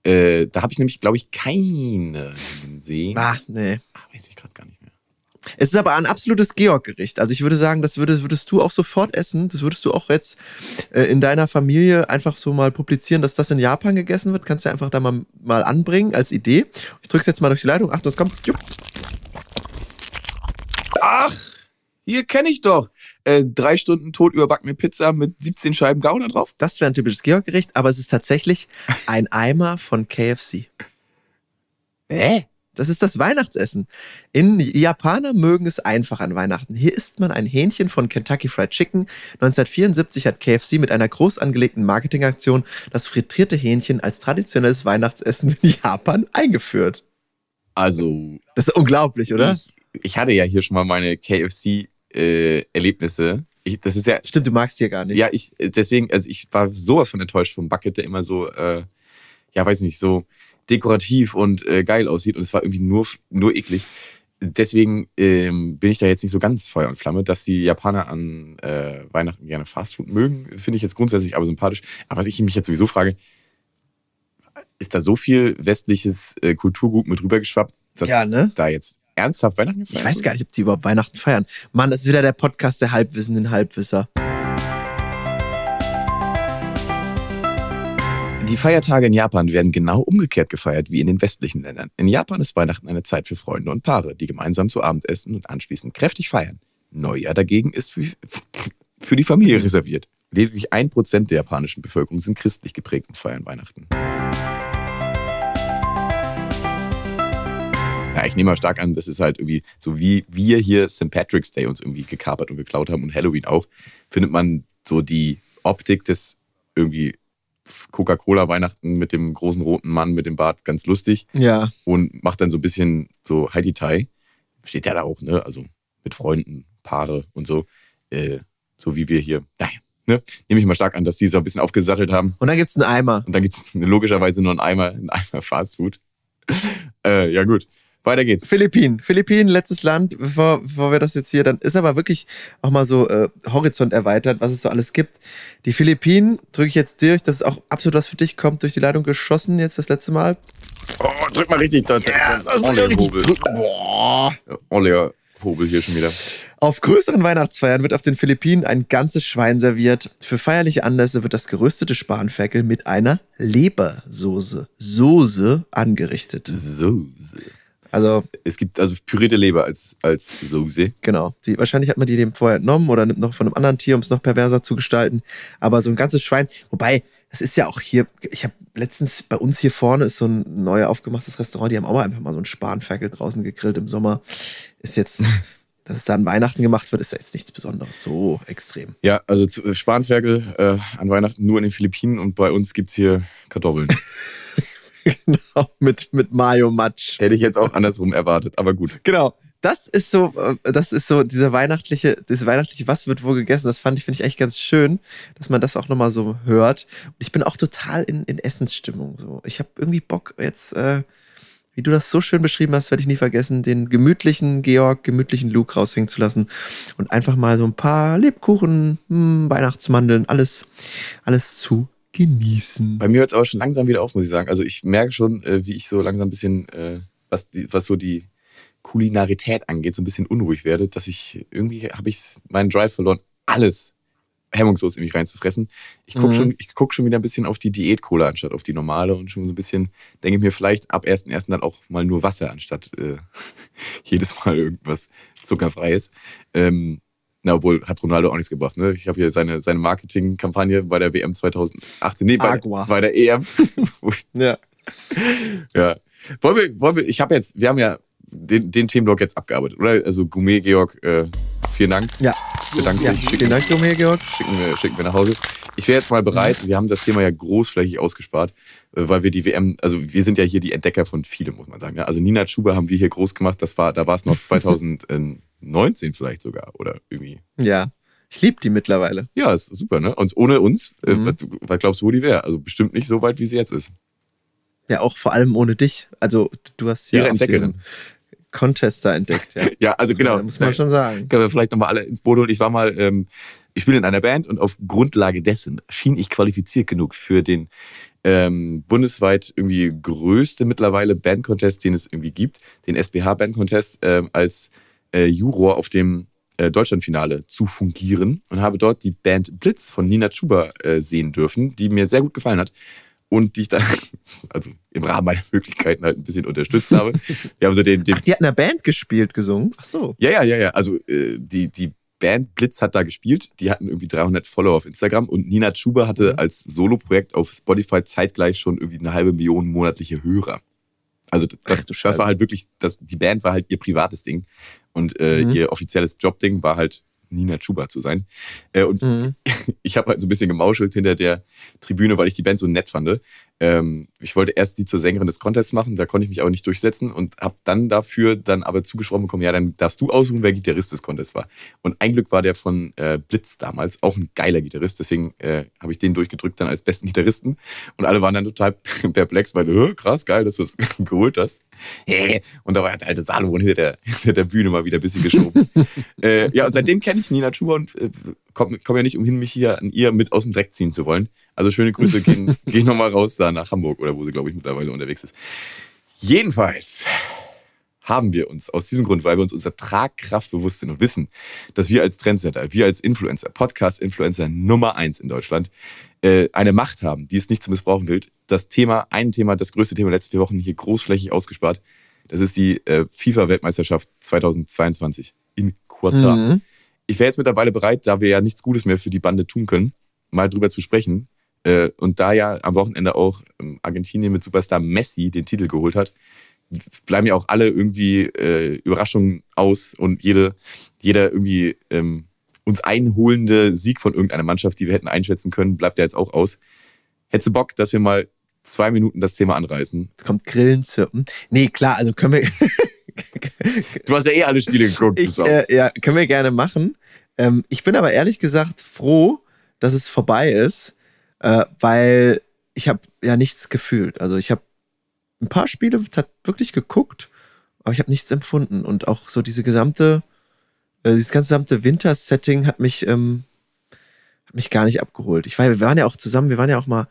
[SPEAKER 3] äh, da habe ich nämlich, glaube ich, keine gesehen.
[SPEAKER 4] Ah, nee.
[SPEAKER 3] Ah, weiß ich gerade gar nicht mehr.
[SPEAKER 4] Es ist aber ein absolutes Georg-Gericht. Also ich würde sagen, das würdest, würdest du auch sofort essen. Das würdest du auch jetzt äh, in deiner Familie einfach so mal publizieren, dass das in Japan gegessen wird. Kannst du einfach da mal, mal anbringen als Idee. Ich drück's jetzt mal durch die Leitung. Achtung, es kommt. Jupp.
[SPEAKER 3] Ach, hier kenne ich doch. Äh, drei Stunden tot überbackene Pizza mit 17 Scheiben Gouda drauf.
[SPEAKER 4] Das wäre ein typisches Georg-Gericht, aber es ist tatsächlich ein Eimer von KFC.
[SPEAKER 3] Hä?
[SPEAKER 4] Das ist das Weihnachtsessen. In Japaner mögen es einfach an Weihnachten. Hier isst man ein Hähnchen von Kentucky Fried Chicken. 1974 hat KFC mit einer groß angelegten Marketingaktion das frittierte Hähnchen als traditionelles Weihnachtsessen in Japan eingeführt.
[SPEAKER 3] Also,
[SPEAKER 4] Das ist unglaublich, oder?
[SPEAKER 3] Ich, ich hatte ja hier schon mal meine KFC-Erlebnisse. ich, das ist ja,
[SPEAKER 4] Stimmt, du magst hier gar nicht.
[SPEAKER 3] ja, ich, deswegen, also ich war sowas von enttäuscht vom Bucket, der immer so, äh, ja, weiß nicht, so dekorativ und äh, geil aussieht und es war irgendwie nur, nur eklig. Deswegen ähm, bin ich da jetzt nicht so ganz Feuer und Flamme, dass die Japaner an äh, Weihnachten gerne Fastfood mögen, finde ich jetzt grundsätzlich aber sympathisch. Aber was ich mich jetzt sowieso frage, ist da so viel westliches äh, Kulturgut mit rübergeschwappt, dass
[SPEAKER 4] Ja, ne?
[SPEAKER 3] da jetzt ernsthaft Weihnachten
[SPEAKER 4] Ich
[SPEAKER 3] gefeiert
[SPEAKER 4] weiß gar nicht, ob die überhaupt Weihnachten feiern. Mann, das ist wieder der Podcast der Halbwissenden Halbwisser.
[SPEAKER 3] Die Feiertage in Japan werden genau umgekehrt gefeiert wie in den westlichen Ländern. In Japan ist Weihnachten eine Zeit für Freunde und Paare, die gemeinsam zu Abend essen und anschließend kräftig feiern. Neujahr dagegen ist für die Familie reserviert. Lediglich ein Prozent der japanischen Bevölkerung sind christlich geprägt und feiern Weihnachten. Ja, ich nehme mal stark an, das ist halt irgendwie so wie wir hier St. Patrick's Day uns irgendwie gekapert und geklaut haben und Halloween auch, findet man so die Optik des irgendwie Coca-Cola Weihnachten mit dem großen roten Mann mit dem Bart ganz lustig
[SPEAKER 4] Ja.
[SPEAKER 3] und macht dann so ein bisschen so Heidi Tai. Steht ja da auch, ne? Also mit Freunden, Paare und so. Äh, so wie wir hier. Naja, ne? Nehme ich mal stark an, dass die so ein bisschen aufgesattelt haben.
[SPEAKER 4] Und dann gibt's einen Eimer.
[SPEAKER 3] Und dann gibt es logischerweise nur einen Eimer, einen Eimer Fastfood. äh, ja, gut. Weiter geht's.
[SPEAKER 4] Philippinen. Philippinen, letztes Land, bevor, bevor wir das jetzt hier, dann ist aber wirklich auch mal so äh, Horizont erweitert, was es so alles gibt. Die Philippinen drücke ich jetzt durch, das ist auch absolut was für dich, kommt durch die Leitung geschossen jetzt das letzte Mal.
[SPEAKER 3] Oh, drück mal richtig. Da,
[SPEAKER 4] das muss ich auch richtig. Boah.
[SPEAKER 3] Oliver Hobel hier schon wieder.
[SPEAKER 4] Auf größeren Weihnachtsfeiern wird auf den Philippinen ein ganzes Schwein serviert. Für feierliche Anlässe wird das geröstete Spanferkel mit einer Lebersoße, Soße angerichtet.
[SPEAKER 3] Soße.
[SPEAKER 4] Also
[SPEAKER 3] Es gibt also pürierte Leber als, als Soße.
[SPEAKER 4] Genau. Die, wahrscheinlich hat man die dem vorher entnommen oder nimmt noch von einem anderen Tier, um es noch perverser zu gestalten. Aber so ein ganzes Schwein, wobei, das ist ja auch hier, ich habe letztens bei uns hier vorne ist so ein neu aufgemachtes Restaurant, die haben auch mal einfach mal so einen Spanferkel draußen gegrillt im Sommer. Ist jetzt, dass es da an Weihnachten gemacht wird, ist ja jetzt nichts Besonderes. So extrem.
[SPEAKER 3] Ja, also Spanferkel äh, an Weihnachten nur in den Philippinen und bei uns gibt's hier Kartoffeln.
[SPEAKER 4] genau, mit, mit Mayo-Matsch.
[SPEAKER 3] Hätte ich jetzt auch andersrum erwartet, aber gut.
[SPEAKER 4] Genau. Das ist so, äh, das ist so dieser weihnachtliche, dieses weihnachtliche, was wird wo gegessen, das fand ich, finde ich echt ganz schön, dass man das auch nochmal so hört. Ich bin auch total in, in Essensstimmung. So. Ich habe irgendwie Bock jetzt, äh, wie du das so schön beschrieben hast, werde ich nie vergessen, den gemütlichen Georg, gemütlichen Luke raushängen zu lassen und einfach mal so ein paar Lebkuchen, hm, Weihnachtsmandeln, alles, alles zu genießen.
[SPEAKER 3] Bei mir hört es aber schon langsam wieder auf, muss ich sagen. Also ich merke schon, äh, wie ich so langsam ein bisschen, äh, was, die, was so die Kulinarität angeht, so ein bisschen unruhig werde, dass ich irgendwie habe ich meinen Drive verloren, alles hemmungslos in mich reinzufressen. Ich gucke
[SPEAKER 4] Mhm.
[SPEAKER 3] schon, ich guck schon wieder ein bisschen auf die Diät-Cola anstatt auf die normale und schon so ein bisschen denke mir vielleicht ab 1.1. dann auch mal nur Wasser anstatt äh, jedes Mal irgendwas Zuckerfreies. Ähm, na, obwohl, hat Ronaldo auch nichts gebracht. Ne? Ich habe hier seine, seine Marketingkampagne bei der WM 2018, nee, bei,
[SPEAKER 4] Agua.
[SPEAKER 3] bei der EM.
[SPEAKER 4] Ja.
[SPEAKER 3] ja. Wollen wir, wollen wir, ich habe jetzt, wir haben ja den, den Themenblock jetzt abgearbeitet, oder? Also Gourmet Georg, äh, vielen Dank.
[SPEAKER 4] Ja.
[SPEAKER 3] Bedankt
[SPEAKER 4] ja.
[SPEAKER 3] sich,
[SPEAKER 4] Vielen
[SPEAKER 3] schicken,
[SPEAKER 4] Dank, Domir Georg.
[SPEAKER 3] schicken, wir, schicken wir nach Hause. ich wäre jetzt mal bereit, wir haben das Thema ja großflächig ausgespart, äh, weil wir die WM, also wir sind ja hier die Entdecker von vielem, muss man sagen. Ja? Also Nina Schuber haben wir hier groß gemacht, das war, da war es noch 2019 vielleicht sogar oder irgendwie.
[SPEAKER 4] Ja. Ich liebe die mittlerweile.
[SPEAKER 3] Ja, ist super, ne? Und ohne uns, äh,
[SPEAKER 4] Mhm.
[SPEAKER 3] was, was glaubst du, wo die wäre? Also bestimmt nicht so weit, wie sie jetzt ist.
[SPEAKER 4] Ja, auch vor allem ohne dich. Also du hast
[SPEAKER 3] Ihre
[SPEAKER 4] ja auf
[SPEAKER 3] Entdeckerin.
[SPEAKER 4] diesem Contest da entdeckt, ja.
[SPEAKER 3] Ja, also genau.
[SPEAKER 4] Muss man schon sagen.
[SPEAKER 3] Können wir vielleicht nochmal alle ins Boot holen. Ich war mal, ähm, ich spiele in einer Band und auf Grundlage dessen schien ich qualifiziert genug für den ähm, bundesweit irgendwie größte mittlerweile Bandcontest, den es irgendwie gibt, den SBH Bandcontest, ähm, als äh, Juror auf dem äh, Deutschlandfinale zu fungieren und habe dort die Band Blitz von Nina Chuba äh, sehen dürfen, die mir sehr gut gefallen hat und die ich dann, also im Rahmen meiner Möglichkeiten halt ein bisschen unterstützt habe. Wir haben so den, den
[SPEAKER 4] Ach, die hat in einer Band gespielt, gesungen? Ach so.
[SPEAKER 3] ja, ja, ja, ja. Also äh, die, die Band Blitz hat da gespielt. Die hatten irgendwie 300 Follower auf Instagram und Nina Chuba hatte
[SPEAKER 4] Mhm.
[SPEAKER 3] als Soloprojekt auf Spotify zeitgleich schon irgendwie eine halbe Million monatliche Hörer. Also das, das, war halt wirklich, das, die Band war halt ihr privates Ding und äh,
[SPEAKER 4] Mhm.
[SPEAKER 3] ihr offizielles Jobding war halt Nina Chuba zu sein. Äh, und
[SPEAKER 4] Mhm.
[SPEAKER 3] ich habe halt so ein bisschen gemauschelt hinter der Tribüne, weil ich die Band so nett fand. Ähm, ich wollte erst die zur Sängerin des Contests machen, da konnte ich mich aber nicht durchsetzen und habe dann dafür dann aber zugesprochen bekommen, ja, dann darfst du aussuchen, wer Gitarrist des Contests war. Und ein Glück war der von äh, Blitz damals, auch ein geiler Gitarrist, deswegen äh, habe ich den durchgedrückt dann als besten Gitarristen und alle waren dann total perplex, weil, äh, krass, geil, dass du es geholt hast. Und da war der alte Salomon hinter der, hinter der Bühne mal wieder ein bisschen geschoben. äh, ja, und seitdem kenne ich Nina Schuber und äh, komme komm ja nicht umhin, mich hier an ihr mit aus dem Dreck ziehen zu wollen. Also schöne Grüße gehen, gehen nochmal raus da nach Hamburg oder wo sie, glaube ich, mittlerweile unterwegs ist. Jedenfalls haben wir uns aus diesem Grund, weil wir uns unserer Tragkraft bewusst sind und wissen, dass wir als Trendsetter, wir als Influencer, Podcast-Influencer Nummer eins in Deutschland, äh, eine Macht haben, die es nicht zu missbrauchen gilt. Das Thema, ein Thema, das größte Thema letzte vier Wochen hier großflächig ausgespart. Das ist die äh, FIFA-Weltmeisterschaft 2022 in Katar.
[SPEAKER 4] Mhm.
[SPEAKER 3] Ich wäre jetzt mittlerweile bereit, da wir ja nichts Gutes mehr für die Bande tun können, mal drüber zu sprechen. Äh, und da ja am Wochenende auch ähm, Argentinien mit Superstar Messi den Titel geholt hat, bleiben ja auch alle irgendwie äh, Überraschungen aus und jede, jeder irgendwie ähm, uns einholende Sieg von irgendeiner Mannschaft, die wir hätten einschätzen können, bleibt ja jetzt auch aus. Hättest du Bock, dass wir mal zwei Minuten das Thema anreißen?
[SPEAKER 4] Jetzt kommt Grillenzirpen. Nee, klar, also können wir,
[SPEAKER 3] Du hast ja eh alle Spiele geguckt.
[SPEAKER 4] ich, äh, ja, können wir gerne machen. Ähm, ich bin aber ehrlich gesagt froh, dass es vorbei ist, äh, weil ich habe ja nichts gefühlt. Also ich habe ein paar Spiele wirklich geguckt, aber ich habe nichts empfunden. Und auch so diese gesamte, äh, dieses gesamte Winter-Setting hat mich, ähm, hat mich gar nicht abgeholt. Ich war, wir waren ja auch zusammen, wir waren ja auch mal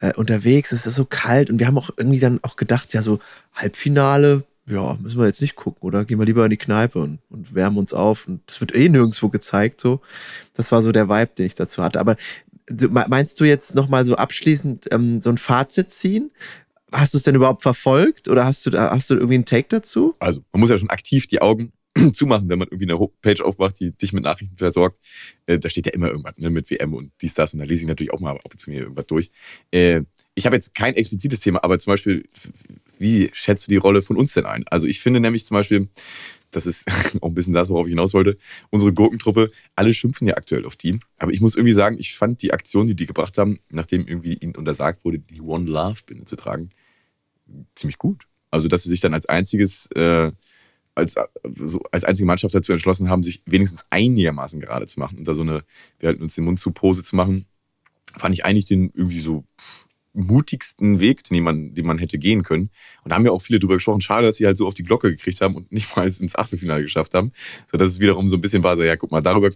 [SPEAKER 4] äh, unterwegs, es ist so kalt und wir haben auch irgendwie dann auch gedacht, ja, so Halbfinale, ja, müssen wir jetzt nicht gucken, oder? Gehen wir lieber in die Kneipe und, und wärmen uns auf und das wird eh nirgendwo gezeigt, so. Das war so der Vibe, den ich dazu hatte. Aber meinst du jetzt nochmal so abschließend ähm, so ein Fazit ziehen? Hast du es denn überhaupt verfolgt oder hast du, hast du irgendwie einen Take dazu?
[SPEAKER 3] Also, man muss ja schon aktiv die Augen zumachen, wenn man irgendwie eine Page aufmacht, die dich mit Nachrichten versorgt. Äh, da steht ja immer irgendwas ne, mit WM und dies, das. Und da lese ich natürlich auch mal ab und zu mir irgendwas durch. Äh, ich habe jetzt kein explizites Thema, aber zum Beispiel, wie schätzt du die Rolle von uns denn ein? Also ich finde nämlich zum Beispiel, das ist auch ein bisschen das, worauf ich hinaus wollte, unsere Gurkentruppe, alle schimpfen ja aktuell auf die. Aber ich muss irgendwie sagen, ich fand die Aktion, die die gebracht haben, nachdem irgendwie ihnen untersagt wurde, die One Love Binde zu tragen, ziemlich gut. Also, dass sie sich dann als einziges, äh, als, so, als einzige Mannschaft dazu entschlossen haben, sich wenigstens einigermaßen gerade zu machen und da so eine, wir halten uns den Mund zu Pose zu machen, fand ich eigentlich den irgendwie so mutigsten Weg, den man, den man hätte gehen können. Und da haben ja auch viele drüber gesprochen. Schade, dass sie halt so auf die Glocke gekriegt haben und nicht mal ins Achtelfinale geschafft haben. So dass es wiederum so ein bisschen war, so, ja, guck mal, darüber,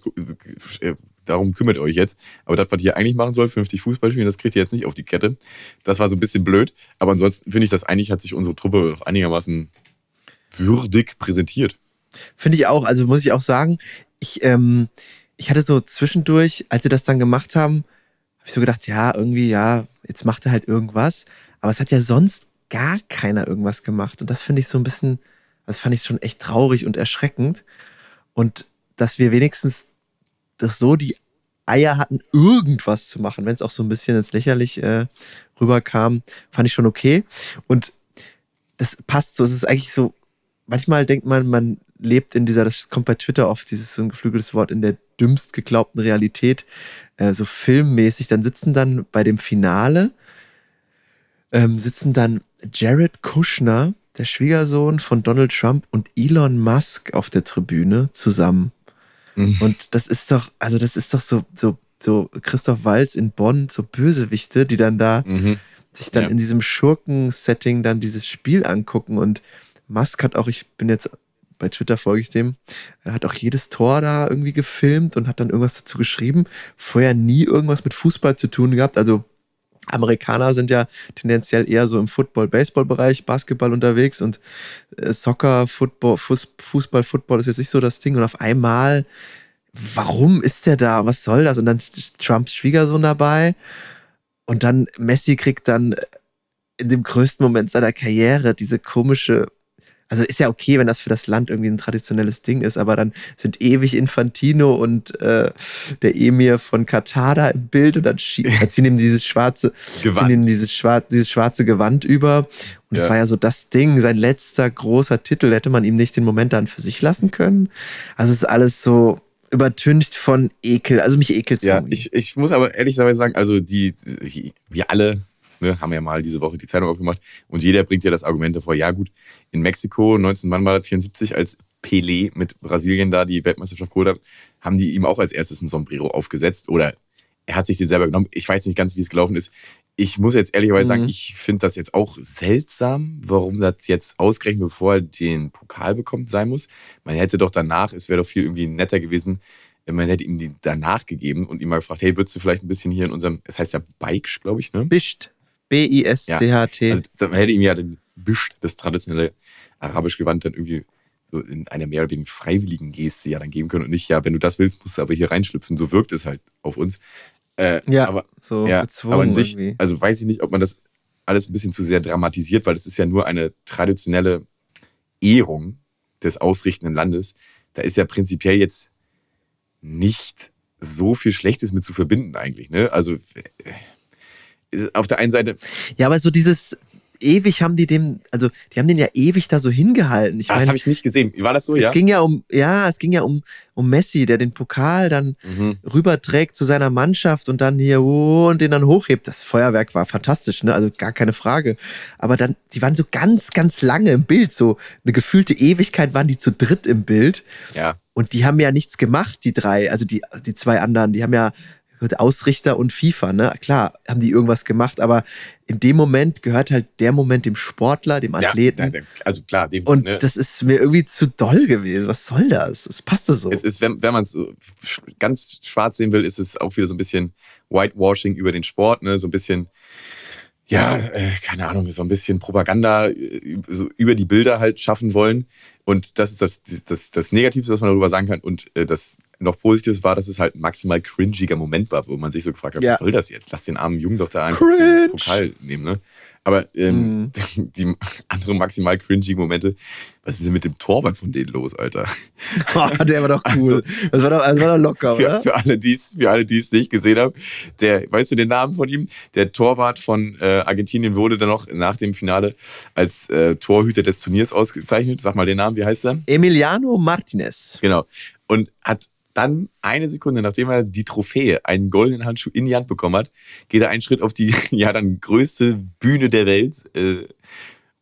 [SPEAKER 3] äh, darum kümmert ihr euch jetzt. Aber das, was ihr eigentlich machen sollt, vernünftig Fußball spielen, das kriegt ihr jetzt nicht auf die Kette. Das war so ein bisschen blöd. Aber ansonsten finde ich, dass eigentlich hat sich unsere Truppe einigermaßen würdig präsentiert.
[SPEAKER 4] Finde ich auch. Also muss ich auch sagen, ich, ähm, ich hatte so zwischendurch, als sie das dann gemacht haben, habe ich so gedacht, ja, irgendwie, ja, jetzt macht er halt irgendwas. Aber es hat ja sonst gar keiner irgendwas gemacht. Und das finde ich so ein bisschen, das fand ich schon echt traurig und erschreckend. Und dass wir wenigstens das so die Eier hatten, irgendwas zu machen, wenn es auch so ein bisschen ins Lächerlich äh, rüberkam, fand ich schon okay. Und das passt so. Es ist eigentlich so, manchmal denkt man, man lebt in dieser, das kommt bei Twitter oft, dieses so ein geflügeltes Wort, in der dümmst geglaubten Realität, äh, so filmmäßig. Dann sitzen dann bei dem Finale, ähm, sitzen dann Jared Kushner, der Schwiegersohn von Donald Trump und Elon Musk auf der Tribüne zusammen.
[SPEAKER 3] Mhm.
[SPEAKER 4] Und das ist doch, also das ist doch so, so, so Christoph Walz in Bonn, so Bösewichte, die dann da
[SPEAKER 3] Mhm.
[SPEAKER 4] sich dann
[SPEAKER 3] Ja.
[SPEAKER 4] in diesem Schurken-Setting dann dieses Spiel angucken. Und Musk hat auch, ich bin jetzt bei Twitter folge ich dem, er hat auch jedes Tor da irgendwie gefilmt und hat dann irgendwas dazu geschrieben. Vorher nie irgendwas mit Fußball zu tun gehabt. Also Amerikaner sind ja tendenziell eher so im Football-Baseball-Bereich, Basketball unterwegs und äh, Soccer, Football, Fuß, Fußball, Football ist jetzt nicht so das Ding. Und auf einmal, warum ist der da? Was soll das? Und dann ist Trumps Schwiegersohn dabei. Und dann Messi kriegt dann in dem größten Moment seiner Karriere diese komische, also ist ja okay, wenn das für das Land irgendwie ein traditionelles Ding ist, aber dann sind ewig Infantino und äh, der Emir von Katar da im Bild und dann ziehen ihm dieses schwarze,
[SPEAKER 3] Gewand.
[SPEAKER 4] ziehen ihm dieses, schwarze, dieses schwarze Gewand über. Und es
[SPEAKER 3] Ja.
[SPEAKER 4] war ja so das Ding, sein letzter großer Titel, hätte man ihm nicht den Moment dann für sich lassen können. Also es ist alles so übertüncht von Ekel. Also mich ekelt
[SPEAKER 3] Ja, ich, ich muss aber ehrlicherweise sagen, also die, die wir alle ne, haben ja mal diese Woche die Zeitung aufgemacht und jeder bringt ja das Argument davor, ja gut, in Mexiko 19 Mann war das 74, als Pelé mit Brasilien da die Weltmeisterschaft geholt hat, haben die ihm auch als erstes ein Sombrero aufgesetzt oder er hat sich den selber genommen. Ich weiß nicht ganz, wie es gelaufen ist. Ich muss jetzt ehrlicherweise sagen,
[SPEAKER 4] Mhm.
[SPEAKER 3] ich finde das jetzt auch seltsam, warum das jetzt ausgerechnet, bevor er den Pokal bekommt, sein muss. Man hätte doch danach, es wäre doch viel irgendwie netter gewesen, man hätte ihm die danach gegeben und ihm mal gefragt, hey, würdest du vielleicht ein bisschen hier in unserem, es heißt ja Bike, glaube ich, ne?
[SPEAKER 4] Bischt. B-I-S-C-H-T.
[SPEAKER 3] Also da- man hätte ihm ja den Bischt, das traditionelle arabisch Gewand, dann irgendwie so in einer mehr oder weniger freiwilligen Geste ja dann geben können und nicht, ja, wenn du das willst, musst du aber hier reinschlüpfen. So wirkt es halt auf uns. Äh,
[SPEAKER 4] Ja,
[SPEAKER 3] aber,
[SPEAKER 4] so
[SPEAKER 3] ja,
[SPEAKER 4] gezwungen
[SPEAKER 3] aber an sich,
[SPEAKER 4] irgendwie.
[SPEAKER 3] also weiß ich nicht, ob man das alles ein bisschen zu sehr dramatisiert, weil es ist ja nur eine traditionelle Ehrung des ausrichtenden Landes. Da ist ja prinzipiell jetzt nicht so viel Schlechtes mit zu verbinden eigentlich. Ne? Also äh, auf der einen Seite,
[SPEAKER 4] Ja, aber so dieses ewig haben die dem, also die haben den ja ewig da so hingehalten. Ich
[SPEAKER 3] Ah, das habe ich nicht gesehen. War das so?
[SPEAKER 4] es
[SPEAKER 3] Ja.
[SPEAKER 4] ging ja um, ja, es ging ja um, um Messi, der den Pokal dann
[SPEAKER 3] Mhm.
[SPEAKER 4] rüberträgt zu seiner Mannschaft und dann hier oh, und den dann hochhebt. Das Feuerwerk war fantastisch, ne? Also gar keine Frage. Aber dann, die waren so ganz, ganz lange im Bild, so eine gefühlte Ewigkeit waren die zu dritt im Bild.
[SPEAKER 3] Ja.
[SPEAKER 4] Und die haben ja nichts gemacht, die drei, also die, die zwei anderen, die haben ja Ausrichter und FIFA, ne? Klar, haben die irgendwas gemacht, aber in dem Moment gehört halt der Moment dem Sportler, dem Athleten.
[SPEAKER 3] Ja, also klar, definitiv,
[SPEAKER 4] und
[SPEAKER 3] ne?
[SPEAKER 4] das ist mir irgendwie zu doll gewesen. Was soll das? Es passte so.
[SPEAKER 3] es ist, wenn, wenn man es so ganz schwarz sehen will, ist es auch wieder so ein bisschen Whitewashing über den Sport, ne? So ein bisschen, ja, äh, keine Ahnung, so ein bisschen Propaganda äh, so über die Bilder halt schaffen wollen. Und das ist das, das, das Negativste, was man darüber sagen kann. Und äh, das noch Positives war, dass es halt ein maximal cringiger Moment war, wo man sich so gefragt hat,
[SPEAKER 4] Ja.
[SPEAKER 3] was soll das jetzt? Lass den armen Jungen doch da einfach
[SPEAKER 4] Cringe.
[SPEAKER 3] den Pokal nehmen, ne? Aber ähm, die anderen maximal cringy Momente, was ist denn mit dem Torwart von denen los, Alter?
[SPEAKER 4] Oh, der war doch cool. das, war doch, das war doch locker,
[SPEAKER 3] Für,
[SPEAKER 4] oder?
[SPEAKER 3] für alle, die es für alle, die es nicht gesehen haben, der, weißt du den Namen von ihm? Der Torwart von äh, Argentinien wurde dann noch nach dem Finale als äh, Torhüter des Turniers ausgezeichnet. Sag mal den Namen, wie heißt er?
[SPEAKER 4] Emiliano Martinez.
[SPEAKER 3] Genau. Und hat dann eine Sekunde, nachdem er die Trophäe, einen goldenen Handschuh in die Hand bekommen hat, geht er einen Schritt auf die ja dann größte Bühne der Welt äh,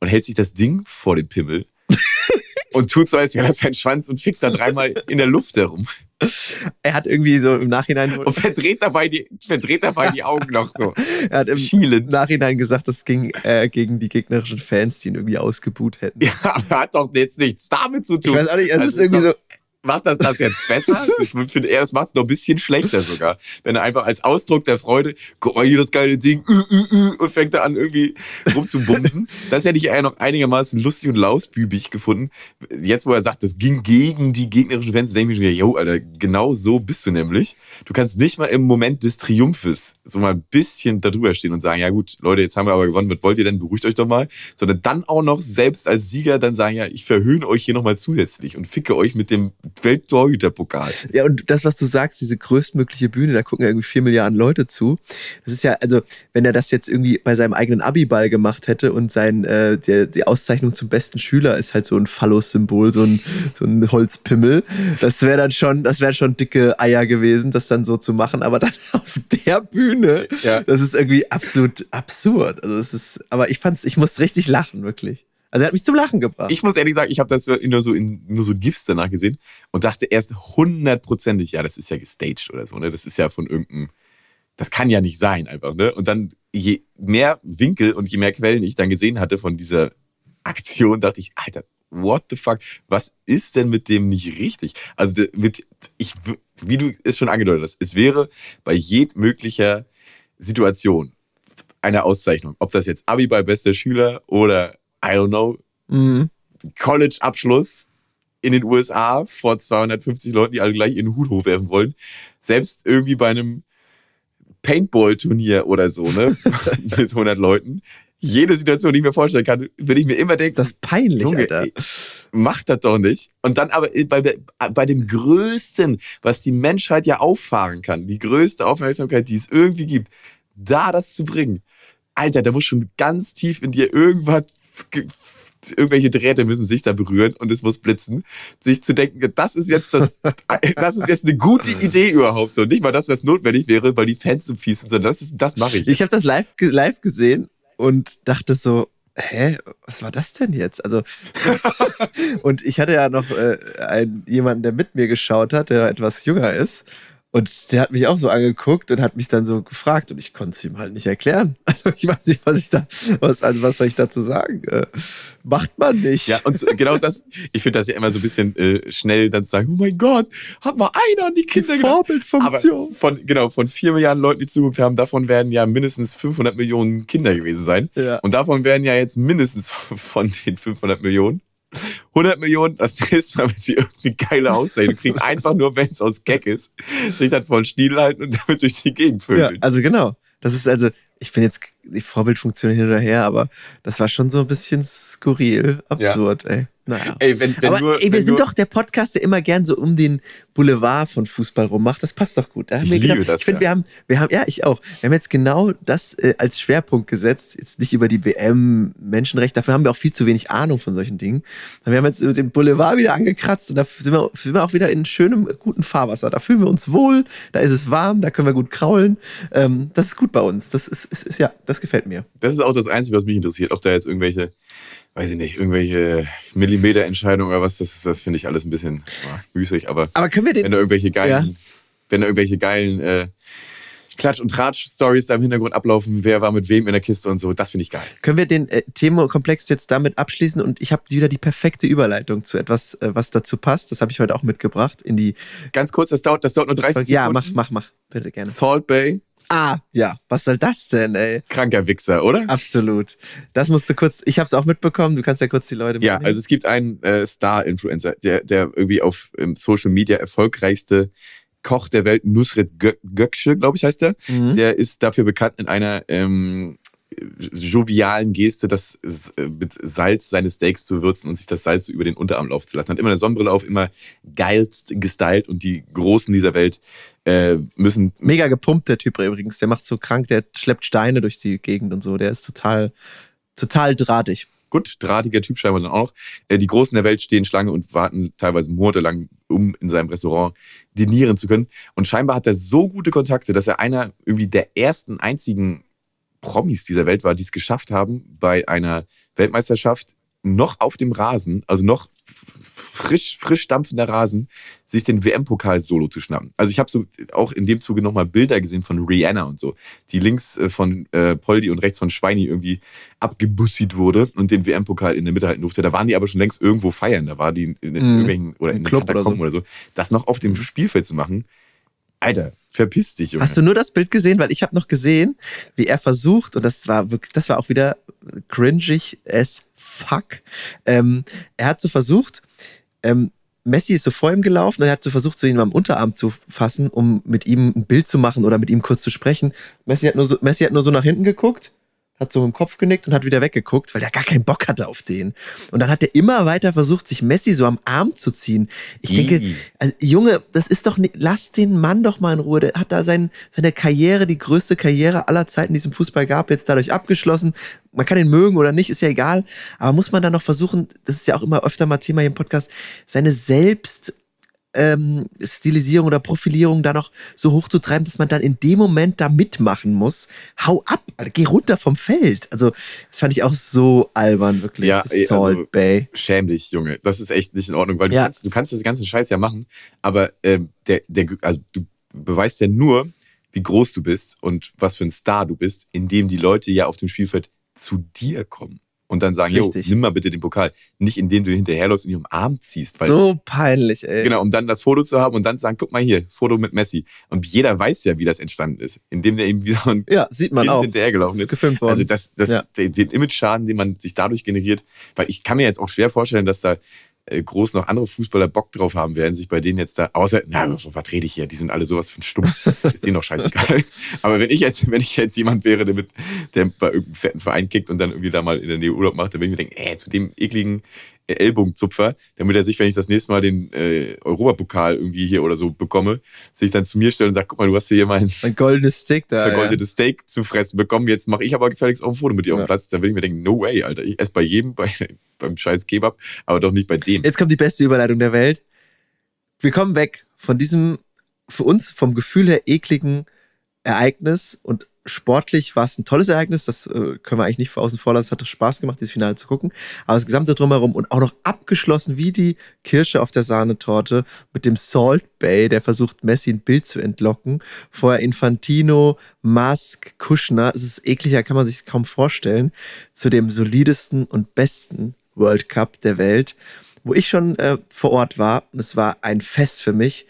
[SPEAKER 3] und hält sich das Ding vor den Pimmel und tut so, als wäre das sein Schwanz und fickt da dreimal in der Luft herum.
[SPEAKER 4] Er hat irgendwie so im Nachhinein,
[SPEAKER 3] Und verdreht dabei die, verdreht dabei die Augen noch so.
[SPEAKER 4] er hat im
[SPEAKER 3] Schielend.
[SPEAKER 4] Nachhinein gesagt, das ging äh, gegen die gegnerischen Fans, die ihn irgendwie ausgebuht hätten.
[SPEAKER 3] Ja, aber hat doch jetzt nichts damit zu
[SPEAKER 4] Ich
[SPEAKER 3] tun.
[SPEAKER 4] weiß auch nicht, es
[SPEAKER 3] Also
[SPEAKER 4] ist irgendwie so,
[SPEAKER 3] Macht das das jetzt besser? Ich finde eher, das macht es noch ein bisschen schlechter sogar. Wenn er einfach als Ausdruck der Freude, guck mal hier das geile Ding, ü, ü, ü, und fängt da an irgendwie rumzubumsen. Das hätte ich eher noch einigermaßen lustig und lausbübig gefunden. Jetzt, wo er sagt, das ging gegen die gegnerischen Fans, denke ich mir, yo, Alter, genau so bist du nämlich. Du kannst nicht mal im Moment des Triumphes so mal ein bisschen darüber stehen und sagen, ja gut, Leute, jetzt haben wir aber gewonnen, was wollt ihr denn? Beruhigt euch doch mal. Sondern dann auch noch selbst als Sieger dann sagen, ja, ich verhöhne euch hier nochmal zusätzlich und ficke euch mit dem Welttorhüterpokal.
[SPEAKER 4] Ja, und das, was du sagst, diese größtmögliche Bühne, da gucken ja irgendwie vier Milliarden Leute zu. Das ist ja, also, wenn er das jetzt irgendwie bei seinem eigenen Abiball gemacht hätte und sein, äh, der, die Auszeichnung zum besten Schüler ist halt so ein Phallus-Symbol, so ein, so ein Holzpimmel, das wäre dann schon, das wären schon dicke Eier gewesen, das dann so zu machen, aber dann auf der Bühne,
[SPEAKER 3] Ja.
[SPEAKER 4] das ist irgendwie absolut absurd. Also, es ist, aber ich fand's, ich musste richtig lachen, wirklich. Also, er hat mich zum Lachen gebracht.
[SPEAKER 3] Ich muss ehrlich sagen, ich habe das nur so in nur so GIFs danach gesehen und dachte erst hundertprozentig, ja, das ist ja gestaged oder so, ne? Das ist ja von irgendeinem, das kann ja nicht sein einfach, ne? Und dann je mehr Winkel und je mehr Quellen ich dann gesehen hatte von dieser Aktion, dachte ich, Alter, what the fuck? Was ist denn mit dem nicht richtig? Also mit, ich, wie du es schon angedeutet hast, es wäre bei jedmöglicher Situation eine Auszeichnung, ob das jetzt Abi bei bester Schüler oder I don't know,
[SPEAKER 4] Mhm.
[SPEAKER 3] College-Abschluss in den USA vor 250 Leuten, die alle gleich ihren Hut hochwerfen wollen. Selbst irgendwie bei einem Paintball-Turnier oder so, ne? Mit 100 Leuten. Jede Situation, die ich mir vorstellen kann, würde ich mir immer denken,
[SPEAKER 4] Das ist peinlich,
[SPEAKER 3] Junge,
[SPEAKER 4] Alter.
[SPEAKER 3] ey, mach das doch nicht. Und dann aber bei, der- bei dem Größten, was die Menschheit ja auffahren kann, die größte Aufmerksamkeit, die es irgendwie gibt, da das zu bringen. Alter, da muss schon ganz tief in dir irgendwas, ge- irgendwelche Drähte müssen sich da berühren und es muss blitzen. Sich zu denken, das ist jetzt das, das ist jetzt eine gute Idee überhaupt so. Nicht mal, dass das notwendig wäre, weil die Fans so fies sind, sondern das, ist, das mache ich.
[SPEAKER 4] Ich habe das live, live gesehen und dachte so, hä, was war das denn jetzt? Also, und ich hatte ja noch äh, einen, jemanden, der mit mir geschaut hat, der etwas jünger ist. Und der hat mich auch so angeguckt und hat mich dann so gefragt und ich konnte es ihm halt nicht erklären. Also ich weiß nicht, was ich da, was, also was soll ich dazu sagen? Äh, macht man nicht.
[SPEAKER 3] Ja, und genau das, ich finde das ja immer so ein bisschen äh, schnell dann zu sagen, oh mein Gott, hat mal einer an die
[SPEAKER 4] die
[SPEAKER 3] Kinder. Aber
[SPEAKER 4] Vorbildfunktion.
[SPEAKER 3] von, genau, von vier Milliarden Leuten, die zugeguckt haben, davon werden ja mindestens 500 Millionen Kinder gewesen sein.
[SPEAKER 4] Ja.
[SPEAKER 3] Und davon werden ja jetzt mindestens von den 500 Millionen 100 Millionen das nächste Mal, wenn sie irgendeine geile Auszeichnung kriegen, einfach nur, wenn es aus Gag ist, sich dann vor den Schniedel halten und damit durch die Gegend
[SPEAKER 4] Ja,
[SPEAKER 3] vögeln.
[SPEAKER 4] also genau. Das ist also, ich bin jetzt die Vorbildfunktion hin oder her, aber das war schon so ein bisschen skurril, absurd, ey. Naja.
[SPEAKER 3] Ey, wenn, wenn
[SPEAKER 4] aber
[SPEAKER 3] nur,
[SPEAKER 4] ey, wir sind
[SPEAKER 3] nur,
[SPEAKER 4] doch der Podcast, der immer gern so um den Boulevard von Fußball rummacht. Das passt doch gut. Da haben
[SPEAKER 3] Ich liebe
[SPEAKER 4] gedacht,
[SPEAKER 3] das,
[SPEAKER 4] ich finde,
[SPEAKER 3] ja.
[SPEAKER 4] wir haben, wir haben, ja, ich auch. Wir haben jetzt genau das äh, als Schwerpunkt gesetzt. Jetzt nicht über die WM, Menschenrecht. Dafür haben wir auch viel zu wenig Ahnung von solchen Dingen. Wir haben jetzt den Boulevard wieder angekratzt und da sind wir, sind wir auch wieder in schönem, guten Fahrwasser. Da fühlen wir uns wohl. Da ist es warm. Da können wir gut kraulen. Ähm, das ist gut bei uns. Das ist, ist, ist ja, das gefällt mir.
[SPEAKER 3] Das ist auch das Einzige, was mich interessiert. Ob da jetzt irgendwelche, weiß ich nicht, irgendwelche Millimeterentscheidungen oder was, das, das finde ich alles ein bisschen ja, müßig. Aber
[SPEAKER 4] Aber können wir den,
[SPEAKER 3] wenn da irgendwelche geilen,
[SPEAKER 4] Ja.
[SPEAKER 3] wenn da irgendwelche geilen äh, Klatsch- und Tratsch-Stories da im Hintergrund ablaufen, wer war mit wem in der Kiste und so, das finde ich geil.
[SPEAKER 4] Können wir den äh, Themenkomplex jetzt damit abschließen und ich habe wieder die perfekte Überleitung zu etwas, äh, was dazu passt. Das habe ich heute auch mitgebracht in die.
[SPEAKER 3] Ganz kurz, das dauert, das dauert nur 30
[SPEAKER 4] ja,
[SPEAKER 3] Sekunden.
[SPEAKER 4] mach, mach, mach, bitte gerne.
[SPEAKER 3] Salt Bay,
[SPEAKER 4] Ah, ja, was soll das denn, ey?
[SPEAKER 3] kranker Wichser, oder?
[SPEAKER 4] Absolut. Das musst du kurz. Ich habe es auch mitbekommen. Du kannst ja kurz die Leute.
[SPEAKER 3] Ja,
[SPEAKER 4] mitnehmen.
[SPEAKER 3] also es gibt einen äh, Star-Influencer, der, der irgendwie auf ähm, Social Media erfolgreichste Koch der Welt, Nusret Gö Gökçe, glaube ich, heißt der.
[SPEAKER 4] Mhm.
[SPEAKER 3] Der ist dafür bekannt, in einer ähm, jovialen Geste das äh, mit Salz seine Steaks zu würzen und sich das Salz über den Unterarm laufen zu lassen. Hat immer eine Sonnenbrille auf, immer geilst gestylt und die Großen dieser Welt äh, müssen
[SPEAKER 4] Mega gepumpt, der Typ übrigens. Der macht so krank, der schleppt Steine durch die Gegend und so. Der ist total, total drahtig.
[SPEAKER 3] gut, drahtiger Typ scheinbar dann auch noch. Äh, die Großen der Welt stehen Schlange und warten teilweise monatelang, um in seinem Restaurant dinieren zu können. Und scheinbar hat er so gute Kontakte, dass er einer irgendwie der ersten einzigen Promis dieser Welt war, die es geschafft haben, bei einer Weltmeisterschaft noch auf dem Rasen, also noch frisch, frisch dampfender Rasen, sich den WM-Pokal solo zu schnappen. Also ich habe so auch in dem Zuge nochmal Bilder gesehen von Rihanna und so, die links äh, von äh, Poldi und rechts von Schweini irgendwie abgebussit wurde und den WM-Pokal in der Mitte halten durfte. Da waren die aber schon längst irgendwo feiern. Da war die in, in
[SPEAKER 4] Mhm.
[SPEAKER 3] irgendwelchen oder in
[SPEAKER 4] Club oder so.
[SPEAKER 3] oder so. Das noch auf dem Spielfeld zu machen, Alter, verpiss dich, Junge.
[SPEAKER 4] Hast du nur das Bild gesehen? Weil ich habe noch gesehen, wie er versucht, und das war wirklich, das war auch wieder cringig as fuck. Ähm, er hat so versucht, ähm, Messi ist so vor ihm gelaufen und er hat so versucht, so ihn am Unterarm zu fassen, um mit ihm ein Bild zu machen oder mit ihm kurz zu sprechen. Messi hat nur so, Messi hat nur so nach hinten geguckt, hat so mit dem Kopf genickt und hat wieder weggeguckt, weil er gar keinen Bock hatte auf den. Und dann hat er immer weiter versucht, sich Messi so am Arm zu ziehen. Ich denke, also, Junge, das ist doch nicht, lass den Mann doch mal in Ruhe. Der hat da sein, seine Karriere, die größte Karriere aller Zeiten, die es im Fußball gab, jetzt dadurch abgeschlossen. Man kann ihn mögen oder nicht, ist ja egal. Aber muss man dann noch versuchen, das ist ja auch immer öfter mal Thema hier im Podcast, seine Selbst, ähm, Stilisierung oder Profilierung da noch so hoch zu treiben, dass man dann in dem Moment da mitmachen muss. Hau ab, Alter, geh runter vom Feld. Also, das fand ich auch so albern, wirklich.
[SPEAKER 3] Ja, ey,
[SPEAKER 4] Salt
[SPEAKER 3] also-
[SPEAKER 4] Bay.
[SPEAKER 3] Schäm dich, Junge. Das ist echt nicht in Ordnung, weil du,
[SPEAKER 4] Ja.
[SPEAKER 3] kannst, du kannst das ganzen Scheiß ja machen, aber ähm, der, der, also du beweist ja nur, wie groß du bist und was für ein Star du bist, indem die Leute ja auf dem Spielfeld zu dir kommen und dann sagen, jo, nimm mal bitte den Pokal. Nicht indem du hinterherläufst und ihn um den Arm ziehst. Weil,
[SPEAKER 4] So peinlich, ey.
[SPEAKER 3] Genau, um dann das Foto zu haben und dann zu sagen, guck mal hier, Foto mit Messi. Und jeder weiß ja, wie das entstanden ist, indem der eben wie so ein
[SPEAKER 4] Ja, sieht man
[SPEAKER 3] Kind
[SPEAKER 4] auch.
[SPEAKER 3] hinterhergelaufen
[SPEAKER 4] Das
[SPEAKER 3] ist.
[SPEAKER 4] gefilmt worden.
[SPEAKER 3] Also das, das,
[SPEAKER 4] Ja.
[SPEAKER 3] den, den Image-Schaden, den man sich dadurch generiert, weil ich kann mir jetzt auch schwer vorstellen, dass da groß noch andere Fußballer Bock drauf haben werden, sich bei denen jetzt da, außer, na, was rede ich hier, die sind alle sowas von stumm, ist denen doch scheißegal. Aber wenn ich jetzt, wenn ich jetzt jemand wäre, der, mit, der bei irgendeinem fetten Verein kickt und dann irgendwie da mal in der Nähe Urlaub macht, dann würde ich mir denken, ey, zu dem ekligen äh, Ellbogenzupfer, damit er sich, wenn ich das nächste Mal den äh, Europapokal irgendwie hier oder so bekomme, sich dann zu mir stellt und sagt, guck mal, du hast hier meinen
[SPEAKER 4] Ein goldenes Stick da.
[SPEAKER 3] vergoldetes Steak zu fressen bekommen. Jetzt mache ich aber gefälligst auch ein Foto mit dir auf
[SPEAKER 4] Ja.
[SPEAKER 3] dem Platz. Da würde ich mir denken, no way, Alter. Ich esse bei jedem, bei, beim scheiß Kebab, aber doch nicht bei dem.
[SPEAKER 4] Ja. Jetzt kommt die beste Überleitung der Welt. Wir kommen weg von diesem, für uns vom Gefühl her ekligen Ereignis und sportlich war es ein tolles Ereignis, das äh, können wir eigentlich nicht vor außen vor lassen, es hat doch Spaß gemacht, dieses Finale zu gucken, aber das gesamte Drumherum und auch noch abgeschlossen wie die Kirsche auf der Sahnetorte mit dem Salt Bay, der versucht Messi ein Bild zu entlocken, vorher Infantino, Musk, Kushner, es ist ekliger, kann man sich kaum vorstellen, zu dem solidesten und besten World Cup der Welt, wo ich schon äh, vor Ort war. Es war ein Fest für mich.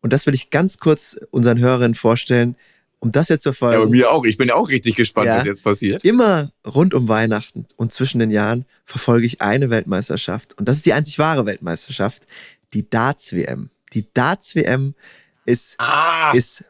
[SPEAKER 4] Und das will ich ganz kurz unseren Hörerinnen vorstellen, um das jetzt zu
[SPEAKER 3] Ja,
[SPEAKER 4] verfolgen
[SPEAKER 3] aber mir auch. Ich bin ja auch richtig gespannt,
[SPEAKER 4] Ja.
[SPEAKER 3] was jetzt passiert.
[SPEAKER 4] immer rund um Weihnachten und zwischen den Jahren verfolge ich eine Weltmeisterschaft. Und das ist die einzig wahre Weltmeisterschaft, die Darts-WM. Die Darts-WM ist,
[SPEAKER 3] Ah!
[SPEAKER 4] ist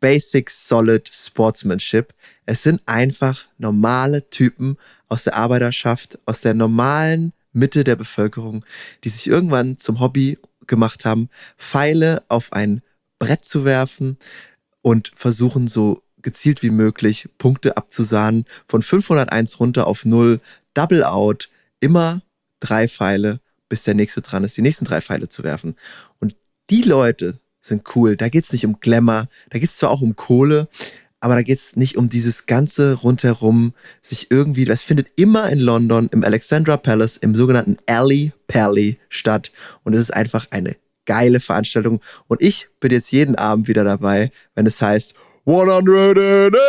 [SPEAKER 4] Basic Solid Sportsmanship. Es sind einfach normale Typen aus der Arbeiterschaft, aus der normalen Mitte der Bevölkerung, die sich irgendwann zum Hobby gemacht haben, Pfeile auf ein Brett zu werfen und versuchen so gezielt wie möglich Punkte abzusahnen von 501 runter auf 0, Double Out, immer drei Pfeile, bis der nächste dran ist, die nächsten drei Pfeile zu werfen. Und die Leute sind cool. Da geht's nicht um Glamour, da geht's zwar auch um Kohle, aber da geht's nicht um dieses ganze rundherum, sich irgendwie, das findet immer in London im Alexandra Palace im sogenannten Alley Pally statt. Und es ist einfach eine geile Veranstaltung. Und ich bin jetzt jeden Abend wieder dabei, wenn es heißt 180.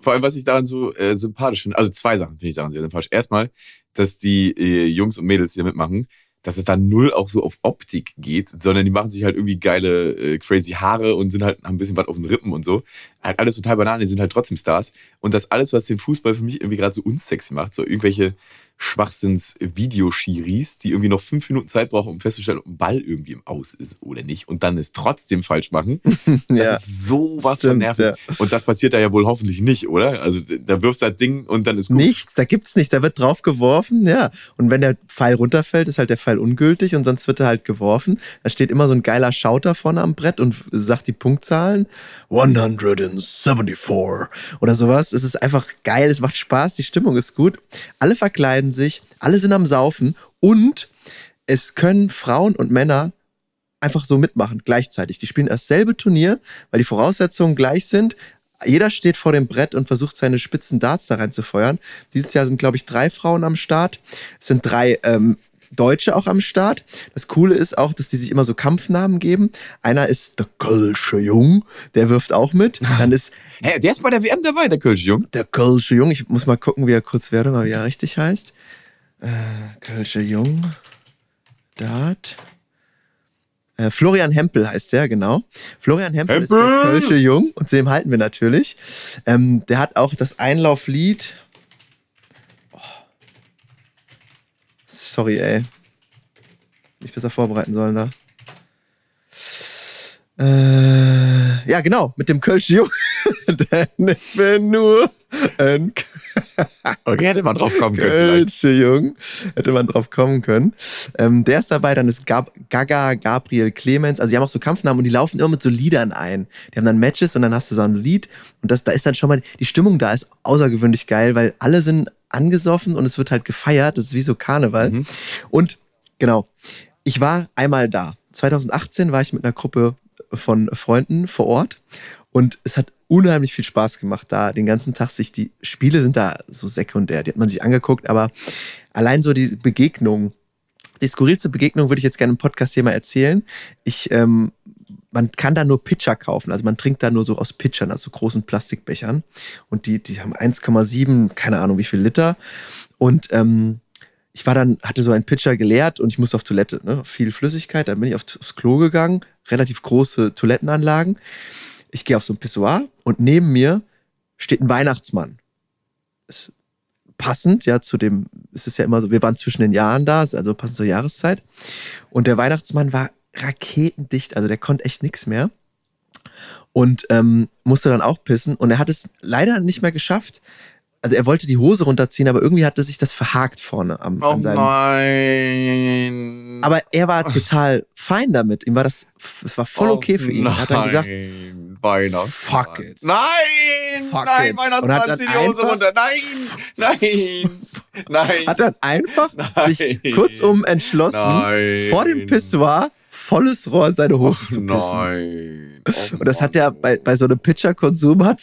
[SPEAKER 3] Vor allem, was ich daran so äh, sympathisch finde, also zwei Sachen finde ich daran sehr sympathisch. Erstmal, dass die äh, Jungs und Mädels, da mitmachen, dass es da null auch so auf Optik geht, sondern die machen sich halt irgendwie geile, äh, crazy Haare und sind halt haben ein bisschen was auf den Rippen und so. Halt alles total Bananen, die sind halt trotzdem Stars. Und das alles, was den Fußball für mich irgendwie gerade so unsexy macht, so irgendwelche Schwachsinns-Videoschiris, die irgendwie noch fünf Minuten Zeit brauchen, um festzustellen, ob ein Ball irgendwie im Aus ist oder nicht und dann es trotzdem falsch machen. Das
[SPEAKER 4] Ja,
[SPEAKER 3] ist sowas von
[SPEAKER 4] stimmt,
[SPEAKER 3] nervig.
[SPEAKER 4] ja.
[SPEAKER 3] Und das passiert da ja wohl hoffentlich nicht, oder? Also da wirfst du das Ding und dann ist gut.
[SPEAKER 4] nichts, da gibt's nicht. Da wird drauf geworfen, ja. Und wenn der Pfeil runterfällt, ist halt der Pfeil ungültig und sonst wird er halt geworfen. Da steht immer so ein geiler Schauter vorne am Brett und sagt die Punktzahlen. 174 oder sowas. Es ist einfach geil, es macht Spaß, die Stimmung ist gut. Alle verkleiden sich, alle sind am Saufen und es können Frauen und Männer einfach so mitmachen, gleichzeitig. Die spielen dasselbe Turnier, weil die Voraussetzungen gleich sind. Jeder steht vor dem Brett und versucht seine spitzen Darts da reinzufeuern. Dieses Jahr sind, glaube ich, drei Frauen am Start. Es sind drei ähm, Deutsche auch am Start. Das Coole ist auch, dass die sich immer so Kampfnamen geben. Einer ist der Kölsche Jung, der wirft auch mit. Dann ist
[SPEAKER 3] Hä, der ist bei der WM dabei, der Kölsch Jung.
[SPEAKER 4] der Kölsche Jung. Ich muss mal gucken, wie er kurz werde, mal wie er richtig heißt. Äh, Kölsche Jung. Dart. Äh, Florian Hempel heißt der, genau. Florian Hempel, ist der
[SPEAKER 3] Hempel!
[SPEAKER 4] Kölsche Jung und zu dem halten wir natürlich. Ähm, der hat auch das Einlauflied. Sorry, ey. Mich besser vorbereiten sollen da. Äh, ja, genau, mit dem Kölsche Jung. Denn ich bin nur ein
[SPEAKER 3] Okay, hätte man drauf kommen können.
[SPEAKER 4] Kölsche Jung. Hätte man drauf kommen können. Ähm, der ist dabei, dann ist Gab Gaga, Gabriel Clemens. Also die haben auch so Kampfnamen und die laufen immer mit so Liedern ein. Die haben dann Matches und dann hast du so ein Lied. Und das, da ist dann schon mal, die Stimmung da ist außergewöhnlich geil, weil alle sind angesoffen und es wird halt gefeiert. Das ist wie so Karneval.
[SPEAKER 3] Mhm.
[SPEAKER 4] Und genau, ich war einmal da. 2018 war ich mit einer Gruppe von Freunden vor Ort und es hat unheimlich viel Spaß gemacht, da den ganzen Tag sich die Spiele sind da so sekundär, die hat man sich angeguckt, aber allein so die Begegnung, die skurrilste Begegnung würde ich jetzt gerne im Podcast hier mal erzählen. Ich, ähm, man kann da nur Pitcher kaufen, also man trinkt da nur so aus Pitchern, also so großen Plastikbechern und die, die haben 1,7, keine Ahnung wie viel Liter und ähm, ich war dann, hatte so einen Pitcher geleert und ich musste auf Toilette, ne? viel Flüssigkeit, dann bin ich aufs Klo gegangen, relativ große Toilettenanlagen. Ich gehe auf so ein Pissoir und neben mir steht ein Weihnachtsmann. Ist passend, ja, zu dem, es ist ja immer so, wir waren zwischen den Jahren da, also passend zur Jahreszeit. Und der Weihnachtsmann war raketendicht, also der konnte echt nichts mehr. Und ähm, musste dann auch pissen. Und er hat es leider nicht mehr geschafft. Also er wollte die Hose runterziehen, aber irgendwie hatte sich das verhakt vorne am,
[SPEAKER 3] Oh
[SPEAKER 4] an seinem.
[SPEAKER 3] nein.
[SPEAKER 4] Aber er war total fein damit. Ihm war das, es war voll okay für ihn. Er hat dann gesagt,
[SPEAKER 3] Weihnachtsmann.
[SPEAKER 4] Fuck it.
[SPEAKER 3] Nein!
[SPEAKER 4] Fuck
[SPEAKER 3] nein. Weihnachtsmann, zieh die Hose runter. Nein! Nein! Nein!
[SPEAKER 4] hat dann einfach
[SPEAKER 3] Nein.
[SPEAKER 4] sich kurzum entschlossen,
[SPEAKER 3] Nein.
[SPEAKER 4] vor dem Pissoir volles Rohr in seine Hose zu pissen.
[SPEAKER 3] nein. Oh,
[SPEAKER 4] Und das hat ja bei, bei so einem Pitcher-Konsum hat,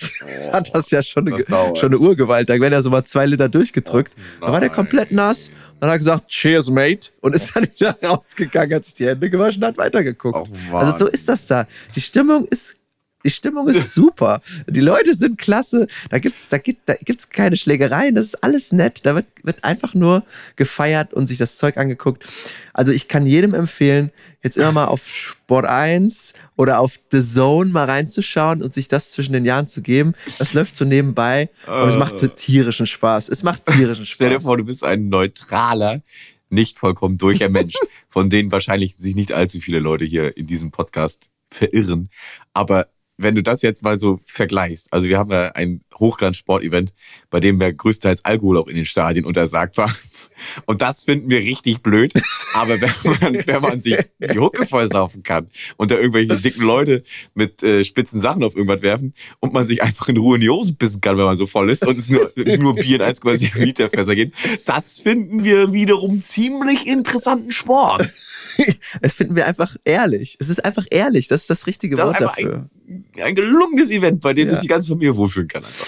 [SPEAKER 4] hat das ja schon eine,
[SPEAKER 3] Das dauert.
[SPEAKER 4] schon eine Urgewalt. Da werden ja so mal zwei Liter durchgedrückt.
[SPEAKER 3] Oh,
[SPEAKER 4] da war der komplett nass. Dann hat er gesagt, cheers, mate. Und ist dann wieder rausgegangen, hat sich die Hände gewaschen, hat weitergeguckt.
[SPEAKER 3] Oh,
[SPEAKER 4] also so ist das da. Die Stimmung ist, die Stimmung ist super. Die Leute sind klasse. Da gibt's, da gibt, da gibt's keine Schlägereien. Das ist alles nett. Da wird, wird einfach nur gefeiert und sich das Zeug angeguckt. Also ich kann jedem empfehlen, jetzt immer mal auf Sport 1 oder auf The Zone mal reinzuschauen und sich das zwischen den Jahren zu geben. Das läuft so nebenbei und es macht so tierischen Spaß. Es macht tierischen Spaß.
[SPEAKER 3] Stell dir vor, du bist ein neutraler, nicht vollkommen durcher Mensch, von denen wahrscheinlich sich nicht allzu viele Leute hier in diesem Podcast verirren. Aber wenn du das jetzt mal so vergleichst, also wir haben ja ein Hochglanz-Sport-Event, bei dem ja größtenteils Alkohol auch in den Stadien untersagt war. Und das finden wir richtig blöd. Aber wenn man, wenn man sich die Hucke voll saufen kann und da irgendwelche dicken Leute mit äh, spitzen Sachen auf irgendwas werfen und man sich einfach in Ruhe in die Hosen pissen kann, wenn man so voll ist und es nur, nur Bier in 1,7 Liter Fässer geht, das finden wir wiederum ziemlich interessanten Sport.
[SPEAKER 4] Das finden wir einfach ehrlich. Es ist einfach ehrlich. Das ist das richtige
[SPEAKER 3] Das
[SPEAKER 4] Wort dafür.
[SPEAKER 3] ein, ein gelungenes Event, bei dem
[SPEAKER 4] Ja.
[SPEAKER 3] sich die ganze Familie wohlfühlen kann. Einfach.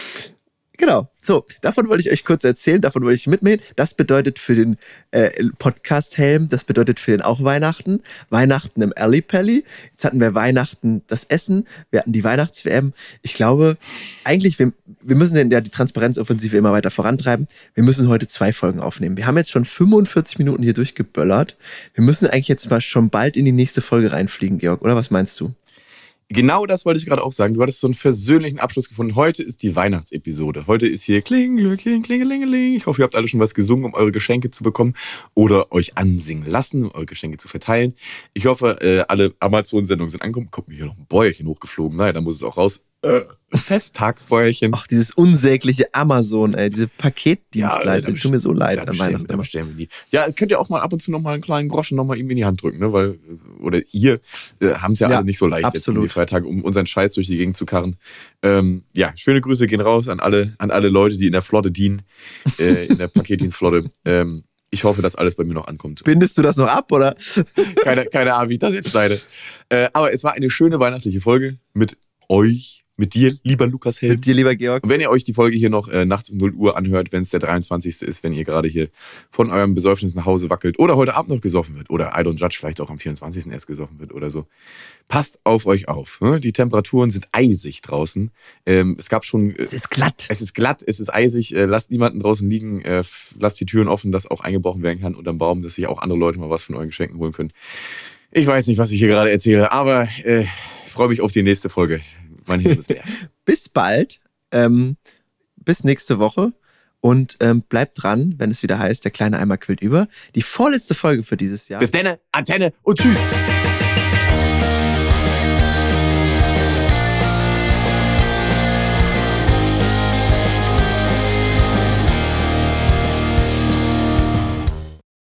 [SPEAKER 4] Genau. So, davon wollte ich euch kurz erzählen, davon wollte ich mitnehmen. Das bedeutet für den äh, Podcast-Helm, das bedeutet für den auch Weihnachten. Weihnachten im Alley Pally. Jetzt hatten wir Weihnachten das Essen, wir hatten die Weihnachts-WM. Ich glaube, eigentlich, wir, wir müssen ja die Transparenzoffensive immer weiter vorantreiben. Wir müssen heute zwei Folgen aufnehmen. Wir haben jetzt schon 45 Minuten hier durchgeböllert. Wir müssen eigentlich jetzt mal schon bald in die nächste Folge reinfliegen, Georg, oder was meinst du?
[SPEAKER 3] Genau das wollte ich gerade auch sagen. Du hattest so einen versöhnlichen Abschluss gefunden. Heute ist die Weihnachtsepisode. Heute ist hier Klingelöckchen, Klingelingeling. Ich hoffe, ihr habt alle schon was gesungen, um eure Geschenke zu bekommen oder euch ansingen lassen, um eure Geschenke zu verteilen. Ich hoffe, äh, alle Amazon-Sendungen sind angekommen. Kommt mir hier noch ein Bäuerchen hochgeflogen. Naja, dann muss es auch raus. Äh, Festtagsbäuerchen.
[SPEAKER 4] Ach, dieses unsägliche Amazon, ey, diese Paketdienstleister, die tun mir so leid
[SPEAKER 3] da
[SPEAKER 4] an Weihnachten
[SPEAKER 3] da. Ja, könnt ihr auch mal ab und zu noch mal einen kleinen Groschen noch mal ihm in die Hand drücken, ne? Weil, äh, oder ihr äh, haben es ja,
[SPEAKER 4] Ja,
[SPEAKER 3] alle nicht so leicht jetzt um
[SPEAKER 4] absolut.
[SPEAKER 3] die Freitage, um unseren Scheiß durch die Gegend zu karren. Ähm, ja, schöne Grüße gehen raus an alle, an alle Leute, die in der Flotte dienen, äh, in der Paketdienstflotte. Ähm, ich hoffe, dass alles bei mir noch ankommt.
[SPEAKER 4] Bindest du das noch ab, oder?
[SPEAKER 3] Keine, keine Ahnung, wie ich das jetzt schneide. Äh, aber es war eine schöne weihnachtliche Folge mit euch, mit dir, lieber Lukas Helm.
[SPEAKER 4] Mit dir, lieber Georg.
[SPEAKER 3] Und wenn ihr euch die Folge hier noch äh, nachts um 0 Uhr anhört, wenn es der 23. ist, wenn ihr gerade hier von eurem Besäufnis nach Hause wackelt oder heute Abend noch gesoffen wird oder I don't judge, vielleicht auch am 24. erst gesoffen wird oder so, passt auf euch auf. Ne? Die Temperaturen sind eisig draußen. Ähm, es gab schon... Äh,
[SPEAKER 4] Es ist glatt.
[SPEAKER 3] es ist glatt, es ist eisig, äh, lasst niemanden draußen liegen, äh, lasst die Türen offen, dass auch eingebrochen werden kann unterm Baum, dass sich auch andere Leute mal was von euren Geschenken holen können. Ich weiß nicht, was ich hier gerade erzähle, aber äh, ich freue mich auf die nächste Folge. Mein Hirn ist leer.
[SPEAKER 4] Bis bald. Ähm, bis nächste Woche. Und ähm, bleibt dran, wenn es wieder heißt, der kleine Eimer quillt über. Die vorletzte Folge für dieses Jahr.
[SPEAKER 3] Bis dann, Antenne und tschüss.